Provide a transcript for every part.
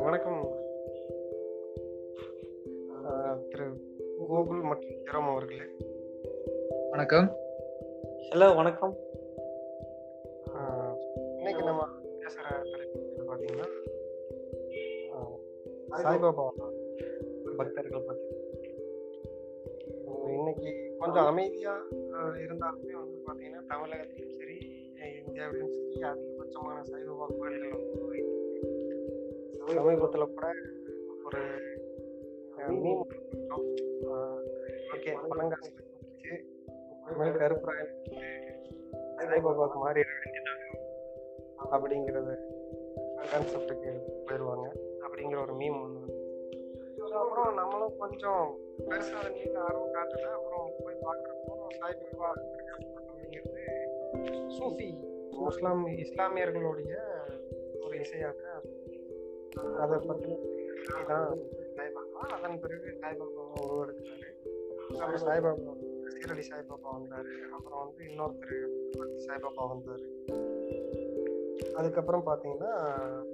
வணக்கம். திரு கோகுல் மற்றும் ஜெரோம் அவர்களே. வணக்கம். ஹலோ வணக்கம். இன்னைக்கு நம்ம பேசுகிற தலைப்பு பார்த்தீங்கன்னா சாய்பாபா பக்தர்கள் பற்றி இன்னைக்கு கொஞ்சம் அமைதியாக இருந்தாலுமே வந்து பார்த்தீங்கன்னா தமிழகத்திலும் சரி இந்தியாவிலும் சரி அதிகபட்சமான சாய்பாபா கோயில்கள் வந்து. சமீபத்தில் கூட ஒரு மீன் ஓகே பழங்காசு வச்சு இனிமேல் கருப்பராயன் சாய்பாபாவுக்கு மாறிட வேண்டியதாக அப்படிங்கிறது கான்செப்டுக்கு போயிடுவாங்க அப்படிங்கிற ஒரு மீம் ஒன்று அப்புறம் நம்மளும் கொஞ்சம் பெருசாக அதை மீது ஆர்வம் காட்டல அப்புறம் போய் பார்க்குறப்போ சாய்பாபா அப்படிங்கிறது சூஃபி முஸ்லாம் இஸ்லாமியர்களுடைய ஒரு இசையாக அதை பற்றி தான் சாய்பாபா. அதன் பிறகு சாய்பாபா உருவெடுக்கிறாரு அப்புறம் சாய்பாபா சீரடி சாய்பாபா வந்தார். அப்புறம் வந்து இன்னொருத்தர் சாய்பாபா வந்தார். அதுக்கப்புறம் பார்த்தீங்கன்னா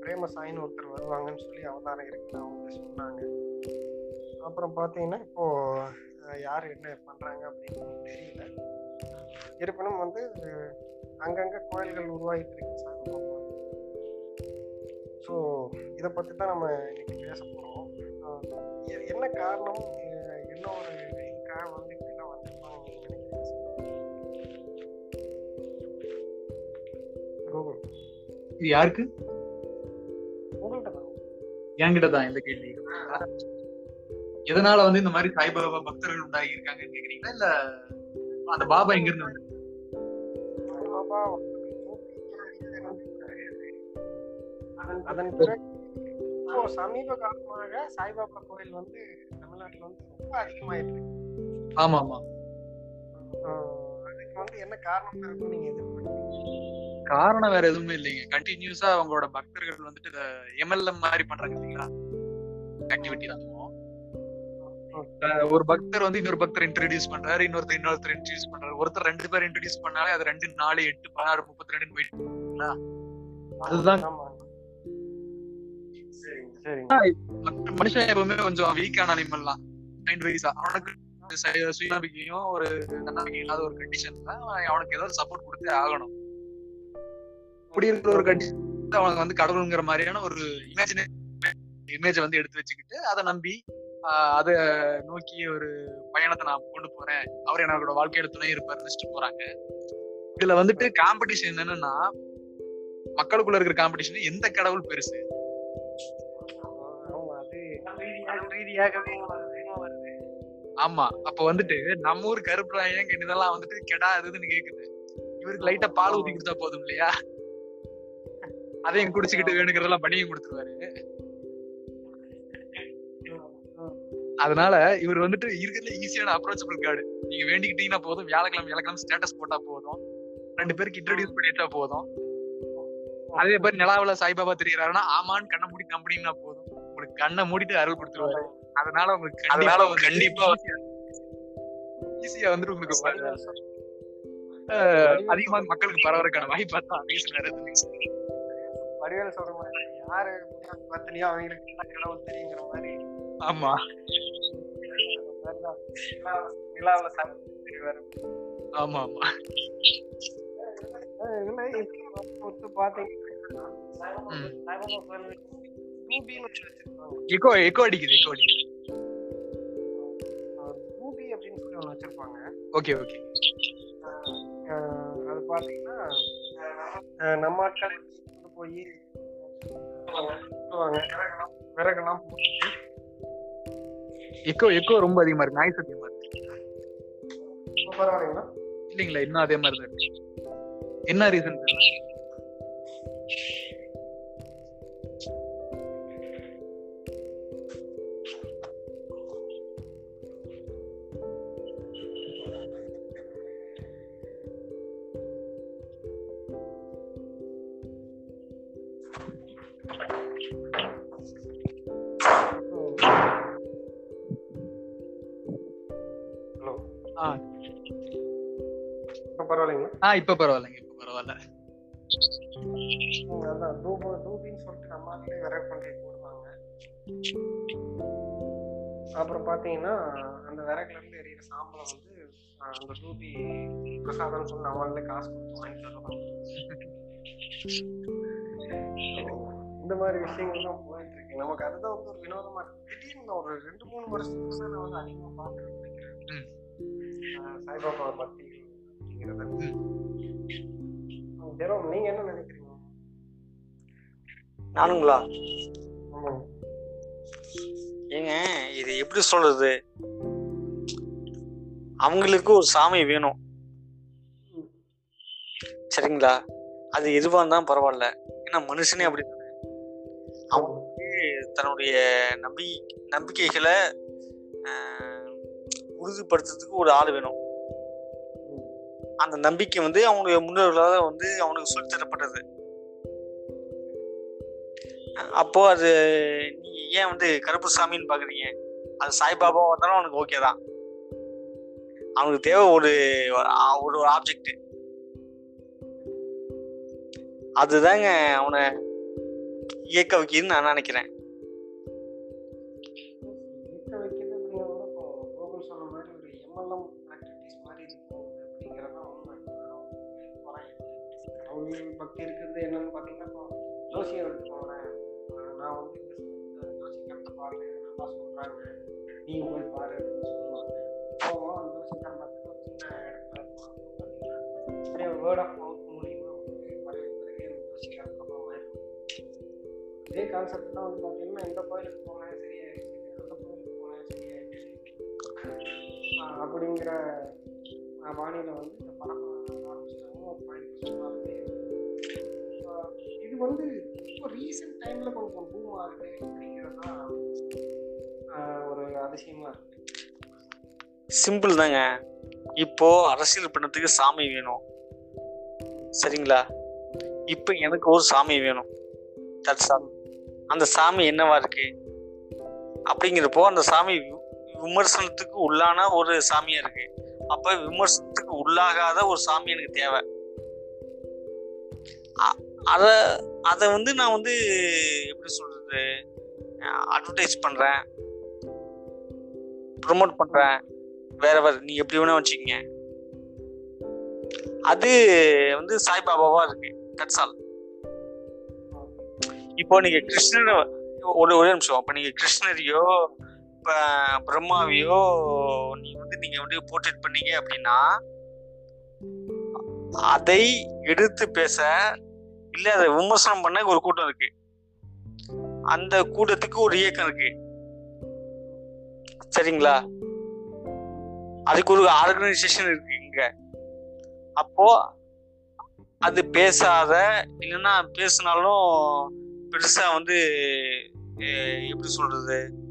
பிரேம சாயின்னு ஒருத்தர் வருவாங்கன்னு சொல்லி அவதாரம் இருக்குன்னு அவங்க சொன்னாங்க. அப்புறம் பார்த்தீங்கன்னா இப்போ யார் என்ன பண்ணுறாங்க அப்படின்னு தெரியல. இருப்பினும் வந்து அங்கங்க கோயில்கள் உருவாகிட்டு இருக்கு சாய்பாபா ஸோ இதை பற்றி தான் நம்ம இன்னைக்கு பேச போகிறோம் என்ன காரணம் என்ன ஒரு இதுக்காக வந்து இப்படிலாம் நினைக்கிறீங்க கூகுள் இது யாருக்கு? உங்கள்கிட்ட தான். என்கிட்ட தான் இந்த கேள்வி. எதனால வந்து இந்த மாதிரி சாய்பாபா பக்தர்கள் உண்டாகி இருக்காங்கன்னு கேக்குறீங்களா? இல்ல அந்த பாபா எங்க இருந்து அதன் அதன் பிறகு இப்போ சமீப காலமாக சாய்பாபா கோயில் வந்து தமிழ்நாட்டுல வந்து ரொம்ப அதிகமாயிட்டு இருக்கு ஆமா ஆமா அதுக்கு வந்து என்ன காரணம் இருக்கும் நீங்க எதிர்பார்க்கறீங்க? காரணம் வேற எதுவுமே இல்லைங்க. கண்டினியூஸா அவங்களோட பக்தர்கள் வந்துட்டு எம்எல்எம் மாதிரி பண்றாங்க இல்லைங்களா? ஆக்டிவிட்டி தான். ஒரு பக்தர் வந்து இன்னொரு பக்தர் இன்ட்ரடியூஸ் பண்றாரு இன்னொருத்தர் இன்னொருத்தர் இன்ட்ரடியூஸ் பண்றாரு. ஒருத்தர் ரெண்டு பேர் இன்ட்ரடியூஸ் பண்ணாலே அது ரெண்டு நாலு எட்டு பதினாறு முப்பத்தி ரெண்டு போயிட்டு அதுதான். மனுஷன் எப்பவுமே கொஞ்சம் வீக்கான அனிமல் தான். மைண்ட் வைஸா அவனுக்கு சுயநம்பிக்கையும் ஒரு தன்னம்பிக்கை இல்லாத ஒரு கண்டிஷன்ல அவனுக்கு ஏதாவது சப்போர்ட் கொடுத்தே ஆகணும். அப்படி இருக்கிற ஒரு கண்டிஷன் அவனுக்கு வந்து கடவுளுங்கிற மாதிரியான ஒரு இமேஜினே இமேஜை வந்து எடுத்து வச்சுக்கிட்டு அதை நம்பி அதை நோக்கி ஒரு பயணத்தை நான் கொண்டு போறேன். அவர் என்னோட வாழ்க்கையில துணை இருப்பார் வச்சுட்டு போறாங்க. இதுல வந்துட்டு காம்படிஷன் என்னன்னா மக்களுக்குள்ள இருக்கிற காம்படிஷன் எந்த கடவுள் பெருசு? ஆமா அப்ப வந்துட்டு நம்ம ஊர் கருப்புராயன் இதெல்லாம் வந்துட்டு கெடாதுன்னு கேக்குது. இவருக்கு லைட்டா பால் ஊத்தி கொடுத்தா போதும் இல்லையா? அதையும் குடிச்சுக்கிட்டு வேணுங்கிறதெல்லாம் பண்ணியும் கொடுத்துருவாரு. அதனால இவர் வந்துட்டு இருக்கிறதுல ஈஸியான அப்ரோச்சபிள் கார்டு நீங்க வேண்டிக்கிட்டீங்கன்னா போதும். வியாழக்கிழமை வியாழக்கிழமை ஸ்டேட்டஸ் போட்டா போதும். ரெண்டு பேருக்கு இன்ட்ரடியூஸ் பண்ணிட்டா போதும். அதே மாதிரி நிலாவுல சாய்பாபா தெரியறாருன்னா ஆமான்னு கண்ணை மூடி நம்பினீங்கன்னா போதும். உங்களுக்கு கண்ணை மூடிட்டு அருள் கொடுத்துருவாரு. அதனால உங்களுக்கு அதனால கண்டிப்பா ஈஸியா வந்துட்டு உங்களுக்கு அதிகமா மக்களுக்கு பரவறதுக்கான வாய்ப்பு தான் இல்லை. வடிவேல் சொல்ற மாதிரி யாரு பத்தினியோ அவங்களுக்கு என்ன கடவுள் தெரியுங்கிற மாதிரி. ஆமா. நிலாவுல- நிலாவுல சாமி ஆமா ஆமா. இதுல இப்ப பாத்தீங்கன்னா எக்கோ எக்கோ அடிக்குது எக்கோ அடிக்குது. பூபி அப்படின்னு சொல்லி ஒன்று வச்சிருப்பாங்க ஓகே ஓகே அது பார்த்தீங்கன்னா நம்ம ஆட்களை போய் விறகெல்லாம் போட்டு எக்கோ எக்கோ ரொம்ப அதிகமா இருக்கு. நாய்ஸ் அதிகமா இருக்கு. இல்லைங்களா இன்னும் அதே மாதிரி தான் என்ன ரீசன் இப்ப பரவாயில்லைங்களா? ஆ இப்ப பரவாயில்லைங்க இப்ப பரவாயில்ல. அதான் தூப தூபின்னு சொல்லிட்டு நம்ம ஆட்களே விறகு போய் போடுவாங்க. அப்புறம் பார்த்தீங்கன்னா அந்த விறகுல இருந்து எரியிற சாம்பலை வந்து அந்த தூபி பிரசாதம்னு சொல்லி நம்மளே காசு கொடுத்து வாங்கிட்டு வருவாங்க. இந்த மாதிரி விஷயங்கள்லாம் போயிட்டு இருக்கு. நமக்கு அதுதான் வந்து ஒரு வினோதமா இருக்கு. திடீர்னு ஒரு ரெண்டு மூணு வருஷத்துக்கு நான் வந்து அதிகமா. ஆஹ், சாய்பாபா பக்தி அப்படிங்கிறத ஜெரோம் நீங்க என்ன நினைக்கிறீங்க நானுங்களா? ஏங்க இது எப்படி சொல்றது? அவங்களுக்கு ஒரு சாமி வேணும். சரிங்களா? அது எதுவாக இருந்தாலும் பரவாயில்ல. ஏன்னா மனுஷனே அப்படி அவங்களுக்கு தன்னுடைய நம்பி நம்பிக்கைகளை உறுதிப்படுத்துறதுக்கு ஒரு ஆள் வேணும். அந்த நம்பிக்கை வந்து அவனுடைய முன்னோர்களால் வந்து அவனுக்கு சொல்லி தரப்பட்டது. அப்போ அது நீ ஏன் வந்து கருப்பு சாமின்னு பாக்குறீங்க? அது சாய்பாபா வந்தாலும் அவனுக்கு ஓகே தான். அவனுக்கு தேவை ஒரு ஒரு ஆப்ஜெக்ட் அதுதாங்க அவனை இயக்க வைக்கிதுன்னு நான் நினைக்கிறேன். எம்எல்எம் ஆக்டிவிட்டிஸ் மாதிரி இருக்கும் அப்படிங்கிறது உண்மை கடவுள் பக்தி இருக்கிறது என்னன்னு பார்த்தீங்கன்னா இப்போ ஜோசியர் எடுத்துக்கோங்களேன் நான் வந்து இந்த ஜோசியக்காரத்தை பாரு நல்லா சொல்கிறாங்க நீ போய் பாரு அப்படின்னு சொல்லுவாங்க. போவோம் அந்த ஜோசியக்காரன் பார்த்தீங்கன்னா சின்ன இடத்துல பார்த்தீங்கன்னா அப்படியே வேர்ட் ஆஃப் மவுத் மூலியமாக வந்து வரைய பிறகு அந்த ஜோசியக்காரன் இதே கான்செப்ட் தான் வந்து பார்த்தீங்கன்னா எந்த கோயிலுக்கு அப்படிங்கிற ஆஹ் பாணியில வந்து இந்த படம் ஆரம்பிச்சிட்டாங்க. இது வந்து இப்போ ரீசெண்ட் டைம்ல கொஞ்சம் பூம் ஆகுது அப்படிங்கிறது தான் ஒரு அதிசயமா இருக்கு. சிம்பிள் தாங்க. இப்போ அரசியல் பண்ணத்துக்கு சாமி வேணும். சரிங்களா? இப்போ எனக்கு ஒரு சாமி வேணும். தட்ஸ் அந்த சாமி என்னவா இருக்கு? அப்படிங்கிறப்போ அந்த சாமி விமர்சனத்துக்கு உள்ளான ஒரு சாமியா இருக்கு. அப்ப விமர்சனத்துக்கு உள்ளாகாத ஒரு சாமி எனக்கு தேவை. அதை அத வந்து நான் வந்து எப்படி சொல்றது? அட்வர்டைஸ் பண்றேன். ப்ரொமோட் பண்றேன். வேற வேற நீ எப்படி வேணா வச்சுக்கோங்க. அது வந்து சாய்பாபாவா இருக்கு. தட்ஸ் ஆல் இப்போ நீங்க கிருஷ்ணனை ஒரு ஒரே நிமிஷம். அப்ப நீங்க கிருஷ்ணரையோ இப்போ பிரம்மாவையோ நீ வந்து நீங்க வந்து போர்ட்ரேட் பண்ணீங்க அப்படின்னா அதை எடுத்து பேச இல்ல அதை விமர்சனம் பண்ண ஒரு கூட்டம் இருக்கு. அந்த கூட்டத்துக்கு ஒரு இயக்கம் இருக்கு. சரிங்களா? அதுக்கு ஒரு ஆர்கனைசேஷன் இருக்கு இங்க. அப்போ அது பேசாத இல்லைன்னா பேசினாலும் பெருசா வந்து எப்படி சொல்றது?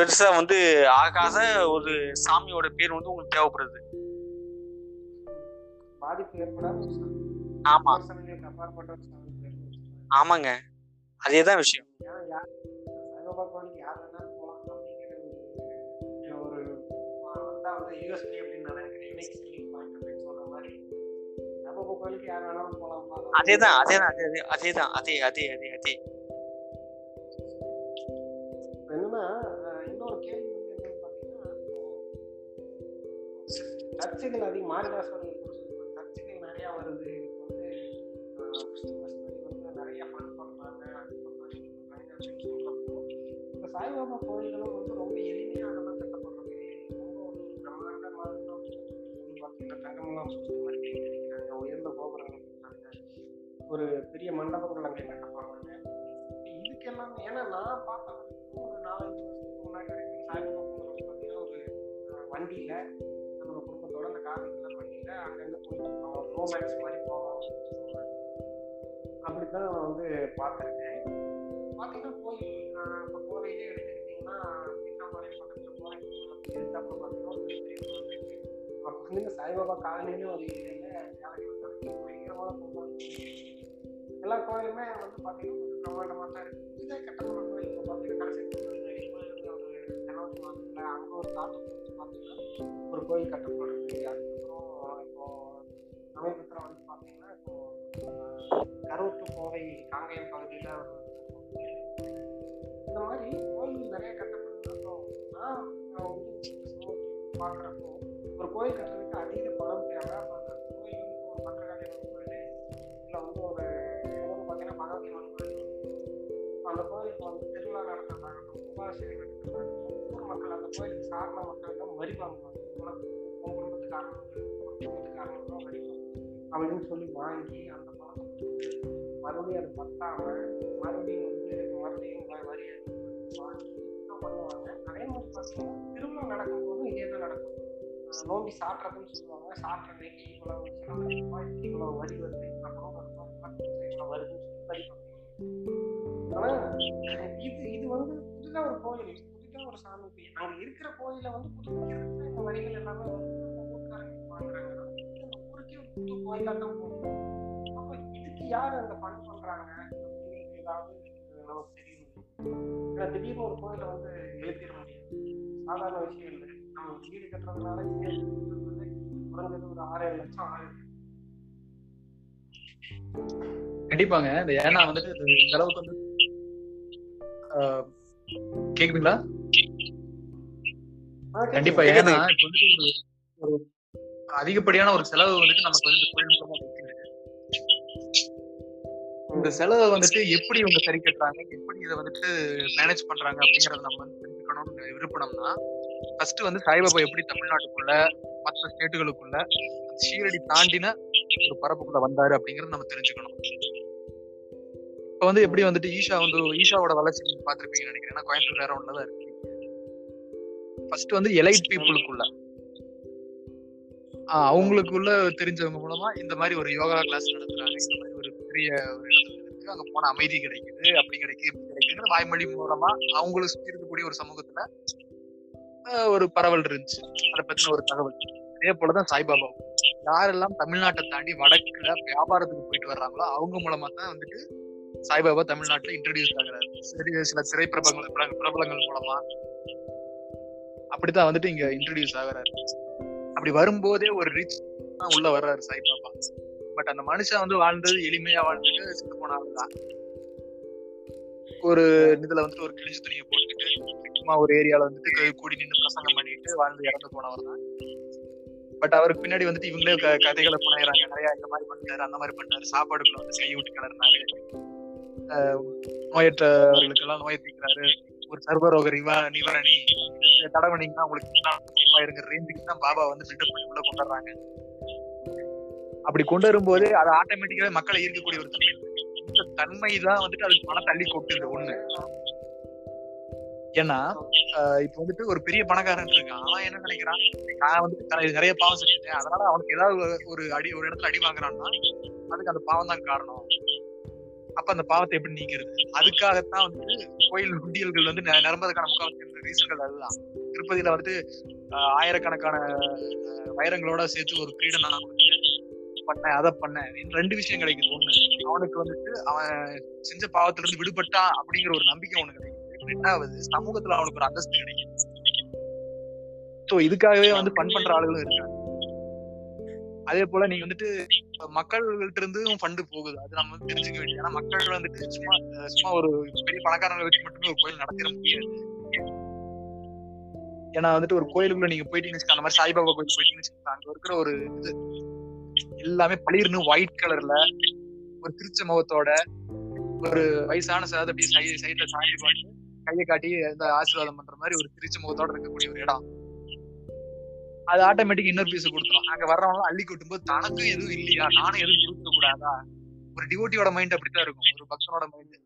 பெருசா வந்து ஆகாத ஒரு சாமியோட பேர் வந்து உங்களுக்கு தேவைப்படுது. ஆமா. ஆமாங்க. அதேதான் விஷயம். அதேதான் அதேதான் அதே அதே அதேதான் அதே அதே அதே அதே. ஆனால் இன்னொரு கேள்வி வந்து என்னன்னு பார்த்தீங்கன்னா சர்ச்சைகள் அதிகம் மாரிதாசவர்கள் சொல்லுவாங்க. சர்ச்சைகள் நிறையா வருது. இதுக்கு வந்து கிறிஸ்துமஸ் மாதிரி வந்து நிறைய ஃபன் பண்ணுறாங்க அது இந்த சாய்பாபா கோயில்களும் வந்து ரொம்ப எளிமையானதான் கட்டப்படுறது ரொம்ப ஒரு பிரம்மாண்டமாக வந்து பார்த்தீங்கன்னா தங்கமெல்லாம் சுற்றி மாதிரி உயர்ந்த கோபுரங்கள் ஒரு பெரிய மண்டபங்கள் அங்கே கட்டப்படுறாங்க. இதுக்கெல்லாம் ஏன்னா நான் பார்த்த ஒரு நாலஞ்சு வருஷத்துக்கு முன்னாடி வரைக்கும் சாய்பாபா கோவில் பார்த்தீங்கன்னா ஒரு அஹ், வண்டியில நம்ம குடும்பத்தோட அந்த கார்ல வண்டியில அங்கங்க போயிட்டு இருப்போம் ரோமேக்ஸ் மாதிரி போவோம் அப்படித்தான் நான் வந்து பார்த்துருக்கேன். பார்த்தீங்கன்னா கோயில் இப்போ கோவையிலே எடுத்துக்கிட்டிங்கன்னா திருவண்ணாமலை பக்கத்தில் கோவை எதிர்த்தாப்புல பார்த்தீங்கன்னா ஒரு பெரிய அப்போ வந்து சாய்பாபா காலனின்னு ஒரு ஏரியால வேலைக்கு போவாங்க எல்லா கோயிலுமே வந்து பார்த்தீங்கன்னா கொஞ்சம் பிரமாண்டமாக தான் இருக்கு. இதே கட்டமான கோயில் பார்த்தீங்கன்னா ஜனவரி வந்து அங்கே ஒரு காட்டு பார்த்தீங்கன்னா ஒரு கோயில் கட்டப்படுது அதுக்கப்புறம் இப்போ சமீபத்தில் வந்து பார்த்தீங்கன்னா இப்போ ஆஹ், கரூர் டு கோவை காங்கேயம் பகுதியில் இந்த மாதிரி கோயில் நிறைய கட்டப்படுது அப்புறம் நான் வந்து பார்க்குறப்போ ஒரு கோயில் கட்டுறதுக்கு அதிக பணம் தேவை. அப்போ அந்த கோயில் வந்து ஒரு பத்திரகாளியம்மன் கோயில் இல்லை வந்து ஒரு பார்த்தீங்கன்னா பகவதி அம்மன் கோயில் அந்த கோயிலுக்கு வந்து திருவிழா நடத்துறதாகட்டும் கும்பாபிஷேகம் நடத்துறதாகட்டும் மக்கள் அந்த கோயிலுக்கு சார்ந்த மக்கள் தான் வரி வாங்குவாங்க. உனக்கு உன் குடும்பத்துக்காரங்க ஒரு குடும்பத்துக்காரங்க தான் வரி அப்படின்னு சொல்லி வாங்கி அந்த பணத்தை மறுபடியும் அது பத்தாம மறுபடியும் வந்து மறுபடியும் வரி வாங்கி பண்ணுவாங்க. அதே மாதிரி பார்த்தீங்கன்னா திருவிழா நடக்கும்போதும் இதே தான் நடக்கும். நோம்பி சாப்பிட்றதுன்னு சொல்லுவாங்க. சாட்டுற அன்னைக்கு இவ்வளவு செலவு ரூபாய் வரி வருது அப்புறம் இவ்வளோ வருதுன்னு சொல்லி வரி ஆனால் இது இது வந்து புதுதா ஒரு கோயில். ஒரு சாமி கோயில் அங்க இருக்கிற கோயில வந்து புதுப்பிக்கிறதுக்கு இந்த வரிகள் எல்லாமே வந்து வாங்குறாங்க. இந்த ஊருக்கே ஒரு புது கோயிலா தான் போகுது. அப்ப இதுக்கு யார் அந்த பணம் பண்றாங்க? அப்படின்னு ஏதாவது நமக்கு தெரியும் ஏன்னா திடீர்னு ஒரு கோயில வந்து எழுப்பிட முடியாது. சாதாரண விஷயம் இல்லை. நம்ம வீடு கட்டுறதுனால குறைஞ்சது ஒரு ஆறு ஏழு லட்சம் ஆகுது. கண்டிப்பாங்க. இந்த ஏன்னா வந்துட்டு இது இந்த அளவுக்கு வந்து ஆஹ், கேக்குதுங்களா? கண்டிப்பா. ஏன்னா ஒரு அதிகப்படியான ஒரு செலவு வந்துட்டு நமக்கு வந்து இந்த செலவை வந்துட்டு எப்படி இவங்க சரி கட்டுறாங்க? எப்படி இதை வந்துட்டு மேனேஜ் பண்றாங்க? அப்படிங்கறத நம்ம வந்து தெரிஞ்சுக்கணும்னு விருப்பம்னா ஃபர்ஸ்ட் வந்து சாய்பாபா எப்படி தமிழ்நாட்டுக்குள்ள மற்ற ஸ்டேட்டுகளுக்குள்ள ஷீரடி தாண்டின ஒரு பரப்புக்குள்ள வந்தாரு அப்படிங்கறத நம்ம தெரிஞ்சுக்கணும். இப்ப வந்து எப்படி வந்துட்டு ஈஷா வந்து ஈஷாவோட வளர்ச்சி நீங்க பாத்திருப்பீங்கன்னு நினைக்கிறேன். ஏன்னா கோயம்புத்தூர் வேற ஒண்ணுதான் இருக்கு. ஃபர்ஸ்ட் வந்து எலைட் பீப்புளுக்குள்ள அவங்களுக்குள்ள தெரிஞ்சவங்க மூலமா இந்த மாதிரி ஒரு யோகா கிளாஸ் நடத்துறாங்க. இந்த மாதிரி ஒரு பெரிய ஒரு இடத்துல இருக்கு. அங்க போன அமைதி கிடைக்குது அப்படி கிடைக்குது இப்படி கிடைக்குதுன்னு வாய்மொழி மூலமா அவங்களுக்கு சுத்தி இருக்கக்கூடிய ஒரு சமூகத்துல ஒரு பரவல் இருந்துச்சு. அதை பத்தின ஒரு தகவல். அதே போலதான் சாய்பாபா யாரெல்லாம் தமிழ்நாட்டை தாண்டி வடக்குல வியாபாரத்துக்கு போயிட்டு வர்றாங்களோ அவங்க மூலமா தான் வந்துட்டு சாய்பாபா தமிழ்நாட்டுல இன்ட்ரடியூஸ் ஆகுறாரு. சில திரைப்பிரபலங்கள் பிரபல- பிரபலங்கள் மூலமா. அப்படித்தான் வந்துட்டு இங்க இன்ட்ரடியூஸ் ஆகுறாரு. அப்படி வரும்போதே ஒரு ரிச் உள்ள வர்றாரு சாய் பாபா. பட் அந்த மனுஷன் வந்து வாழ்ந்தது எளிமையா வாழ்ந்துட்டு செத்து போனாலும் தான் ஒரு இதுல வந்துட்டு ஒரு கிழிஞ்சு துணியை போட்டுக்கிட்டு சும்மா ஒரு ஏரியால வந்துட்டு கூடி நின்று பிரசங்கம் பண்ணிட்டு வாழ்ந்து இறந்து போனவர் தான் பட் அவருக்கு பின்னாடி வந்துட்டு இவங்களே க- கதைகளை புனையறாங்க. நிறைய இந்த மாதிரி பண்ணாரு அந்த மாதிரி பண்ணாரு சாப்பாடுக்குள்ள வந்து கை விட்டு கிளறினாரு. நோயற்றவர்களுக்கு எல்லாம் நோயை தீக்கிறாரு ஒரு சர்வரோக நிவா நிவாரணி தடவணிங்கன்னா தடவனீங்கன்னா உங்களுக்கு ரேஞ்சுக்கு தான் பாபா வந்து பில்டப் பண்ணி உள்ள கொண்டு வர்றாங்க அப்படி கொண்டு வரும்போது அது ஆட்டோமேட்டிக்காவே மக்களை ஈர்க்கக்கூடிய ஒரு தன்மை. இந்த தன்மை தான் வந்துட்டு அதுக்கு பணம் தள்ளி கொட்டுது ஒண்ணு. ஏன்னா இப்ப வந்துட்டு ஒரு பெரிய பணக்காரன் இருக்கான். அவன் என்ன நினைக்கிறான்? நான் வந்துட்டு நிறைய பாவம் செஞ்சுட்டேன். அதனால அவனுக்கு ஏதாவது ஒரு- ஒரு அடி ஒரு இடத்துல அடி வாங்குறான்னா அதுக்கு அந்த பாவம் தான் காரணம். அப்ப அந்த பாவத்தை எப்படி நீக்கிறது? அதுக்காகத்தான் வந்துட்டு கோயில் குண்டியல்கள் வந்து நெ- நிரம்புறதுக்கான முக்கால் ரீசன்கள் அதுதான் திருப்பதியில வந்துட்டு ஆஹ் ஆயிரக்கணக்கான வைரங்களோட சேர்த்து ஒரு கிரீடம் நான் கொடுத்தேன். பண்ணேன் அதை பண்ணேன். ரெண்டு விஷயம் கிடைக்குது. ஒண்ணு அவனுக்கு வந்துட்டு அவன் செஞ்ச பாவத்துல இருந்து விடுபட்டான் அப்படிங்கிற ஒரு நம்பிக்கை அவனுக்கு கிடைக்குது. ரெண்டாவது சமூகத்துல அவனுக்கு ஒரு அந்தஸ்து கிடைக்குது. சோ இதுக்காகவே வந்து பண் பண்ற ஆளுகளும் இருக்காங்க. அதே போல நீங்க வந்துட்டு மக்கள்கிட்ட இருந்தும் ஃபண்டு போகுது. அது நம்ம வந்து தெரிஞ்சுக்க வேண்டியது. ஏன்னா மக்கள் வந்துட்டு சும்மா சும்மா ஒரு பெரிய பணக்காரங்களை வச்சு மட்டுமே ஒரு கோயில் நடத்திட முடியாது. ஏன்னா வந்துட்டு ஒரு கோயிலுக்குள்ள நீங்க போயிட்டீங்கன்னு அந்த மாதிரி சாய்பாபா கோயில் போயிட்டீங்கன்னு வச்சுக்கோங்க, அங்க இருக்கிற ஒரு இது எல்லாமே பளிர்னு ஒயிட் கலர்ல ஒரு திருச்ச முகத்தோட ஒரு வயசான சார் அப்படியே சைட்ல சாய்ந்து கையை காட்டி இந்த ஆசீர்வாதம் பண்ற மாதிரி ஒரு திருச்சி முகத்தோட இருக்கக்கூடிய ஒரு இடம். அது ஆட்டோமேட்டிக் இன்னொரு பீஸ் கொடுத்துரும். அங்க வர்றவங்க அள்ளி கொட்டும் போது தனக்கும் எதுவும் இல்லையா? நானும் எதுவும் கொடுக்க கூடாதா ஒரு டிவோட்டியோட மைண்ட் அப்படித்தான் இருக்கும். ஒரு பக்தனோட மைண்ட்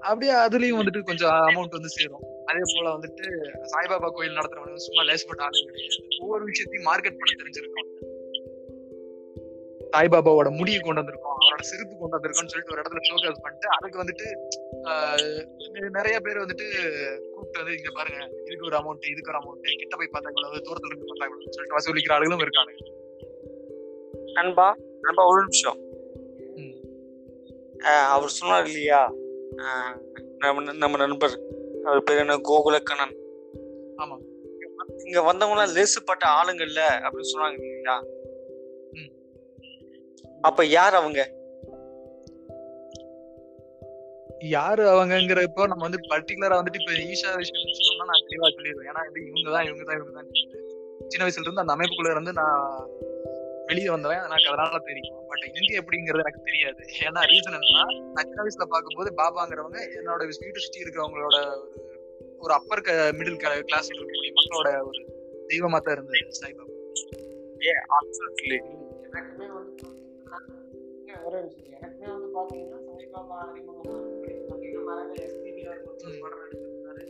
அப்படியே அதுலயும் வந்துட்டு கொஞ்சம் அமௌண்ட் வந்து சேரும். அதே போல வந்துட்டு சாய்பாபா கோயில் நடத்துறவங்க சும்மா லேசப்பட்ட ஆளு கிடையாது. ஒவ்வொரு விஷயத்தையும் மார்க்கெட் பண்ண தெரிஞ்சிருக்கும். சாய்பாபாவோட முடியை கொண்டு வந்திருக்கோம். அவரோட செருப்பு கொண்டு வந்திருக்கோம்னு சொல்லிட்டு ஒரு இடத்துல ஷோகாஸ் பண்ணிட்டு அதுக்கு வந்துட்டு நிறைய பேர் வந்துட்டு கூப்பிட்டு வந்து இங்க பாருங்க இதுக்கு ஒரு அமௌண்ட் இதுக்கு ஒரு அமௌண்ட் கிட்ட போய் பார்த்தா இவ்வளவு தூரத்துல இருந்து பார்த்தா இவ்வளவு சொல்லிட்டு வசூலிக்கிற ஆளுகளும் இருக்காங்க. நண்பா நண்பா ஒரு நிமிஷம். அவர் சொன்னார் இல்லையா? நம்ம நம்ம நண்பர் அவர் பேர் என்ன? கோகுலக்கண்ணன். ஆமா. இங்க வந்தவங்க எல்லாம் லேசுப்பட்ட ஆளுங்க இல்ல அப்படின்னு சொன்னாங்க இல்லையா. அப்ப யார் அவங்க? யாரு அவங்கங்கிறப்போ நம்ம வந்து பர்டிகுலரா வந்துட்டு இப்ப ஈஷா விஷயம் சொன்னா நான் தெளிவா சொல்லிடுவேன். ஏன்னா இது இவங்க தான் இவங்க தான் இவங்க தான் சின்ன வயசுல இருந்து அந்த அமைப்புக்குள்ள இருந்து நான் வெளியே வந்தவன். எனக்கு அதனால தெரியும். பட் இங்க எப்படிங்கிறது எனக்கு தெரியாது. ஏன்னா ரீசன் என்னன்னா நான் சின்ன வயசுல பார்க்கும்போது பாபாங்கிறவங்க என்னோட வீட்டு சுற்றி இருக்கிறவங்களோட ஒரு ஒரு அப்பர் மிடில் கிளாஸ்ல இருக்கக்கூடிய மக்களோட ஒரு தெய்வமா தான் இருந்தது. சாய்பாபா ஏ அப்சல்யூட்லி எனக்குமே வந்து ஒரே எனக்குமே வந்து பாத்தீங்கன்னா சாய்பாபா அறிமுகம் அப்படின்னு பாத்தீங்கன்னா நிறைய எஸ்பிபி வந்து படம் எடுத்திருந்தாரு.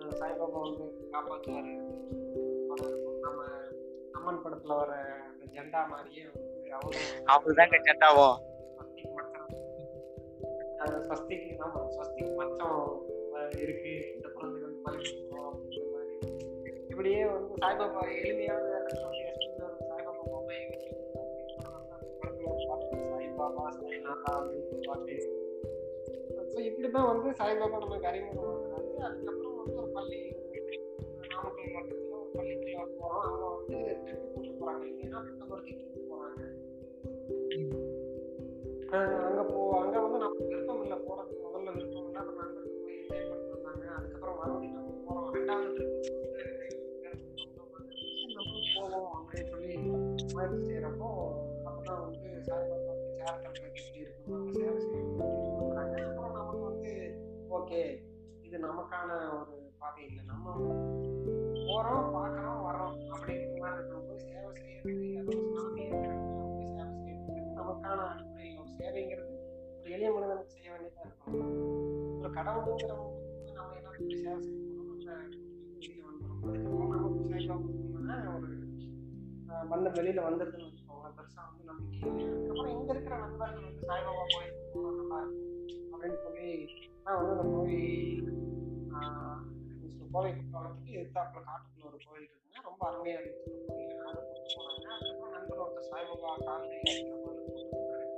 அஹ் சாய்பாபா வந்து காப்பாற்றுவாரு படம் இருக்கும். நம்ம அம்மன் படத்துல வர அந்த ஜெண்டா மாதிரியே வந்து அவரும் அவருதாங்க செட்டாவும் ஸ்வஸ்திக் மச்சம். அஹ் ஸ்வஸ்திக் ஆமா ஸ்வஸ்திக் மச்சம் இருக்கு. இந்த குழந்தை வந்து அப்படின்ற மாதிரி. இப்படியே வந்து சாய்பாபா எளிமையான இடத்துல வந்து எஸ்பிபி ஒரு சாய்பாபா பொம்மை சாய்பாபா சாய்நாதா அப்படின்னு பாட்டு ஸோ இப்படிதான் வந்து சாய்பாபா நமக்கு அறிமுகம் ஆகுறாரு அதுக்கப்புறம் வந்து ஒரு பள்ளி நாமக்கல் மாவட்டத்தில் ஒரு பள்ளிக்குள்ள போகிறோம் அங்கே வந்து ட்ரிப்பு கூட்டு போகிறாங்க இல்லைன்னா புத்தகத்தை கூட்டு போகிறாங்க அங்கே போ அங்கே வந்து நமக்கு விருப்பம் இல்லை போகிறதுக்கு முதல்ல விருப்பம் இல்லை அப்புறம் நண்பர்கள் போய் என்ஜாய் பண்ணிட்டு வந்தாங்க. அதுக்கப்புறம் மறுபடியும் நம்ம போகிறோம் ரெண்டாவது ட்ரிப் நம்மளும் போவோம் அப்படின்னு சொல்லி இது நமக்கான ஒரு பாதை இல்லை. நம்ம போறோம் பார்க்கறோம் வரோம் அப்படிங்கிற மாதிரி இருக்கணும் போய் சேவை செய்யறது அதுவும் சாமியை போய் சேவை செய்யறது நமக்கான அடிப்படையில் ஒரு சேவைங்கிறது ஒரு எளிய மனிதனுக்கு செய்ய வேண்டியதாக இருக்கும் ஒரு கடவுளுங்கிறவங்க நம்ம என்ன எப்படி சேவை செய்யணும். நம்ம வெளியில வந்துடும் அதுக்கப்புறம் நமக்கு சாய்பாபா ஒரு ஆஹ் வெளியில வந்துருதுன்னு வச்சுக்கோங்க பெருசா வந்து நம்பிக்கை இல்லை அதுக்கப்புறம் இங்க இருக்கிற நண்பர்கள் வந்து சாய்பாபா கோயிலுக்கு போனா நல்லா இருக்கும் அப்படின்னு சொல்லி நான் வந்து அந்த கோயில் ஆஹ் கோவை எதிர்த்தாப்புல காட்டுக்குள்ள ஒரு கோயில் இருக்குங்க ரொம்ப அருமையா இருந்துச்சு கோயில் அதை கூட்டு போனாங்க அதுக்கப்புறம் நண்பர் ஒருத்தர் சாய்பாபா கால்நடை இருக்கிற கோயிலுக்கு கூட்டு போனாரு.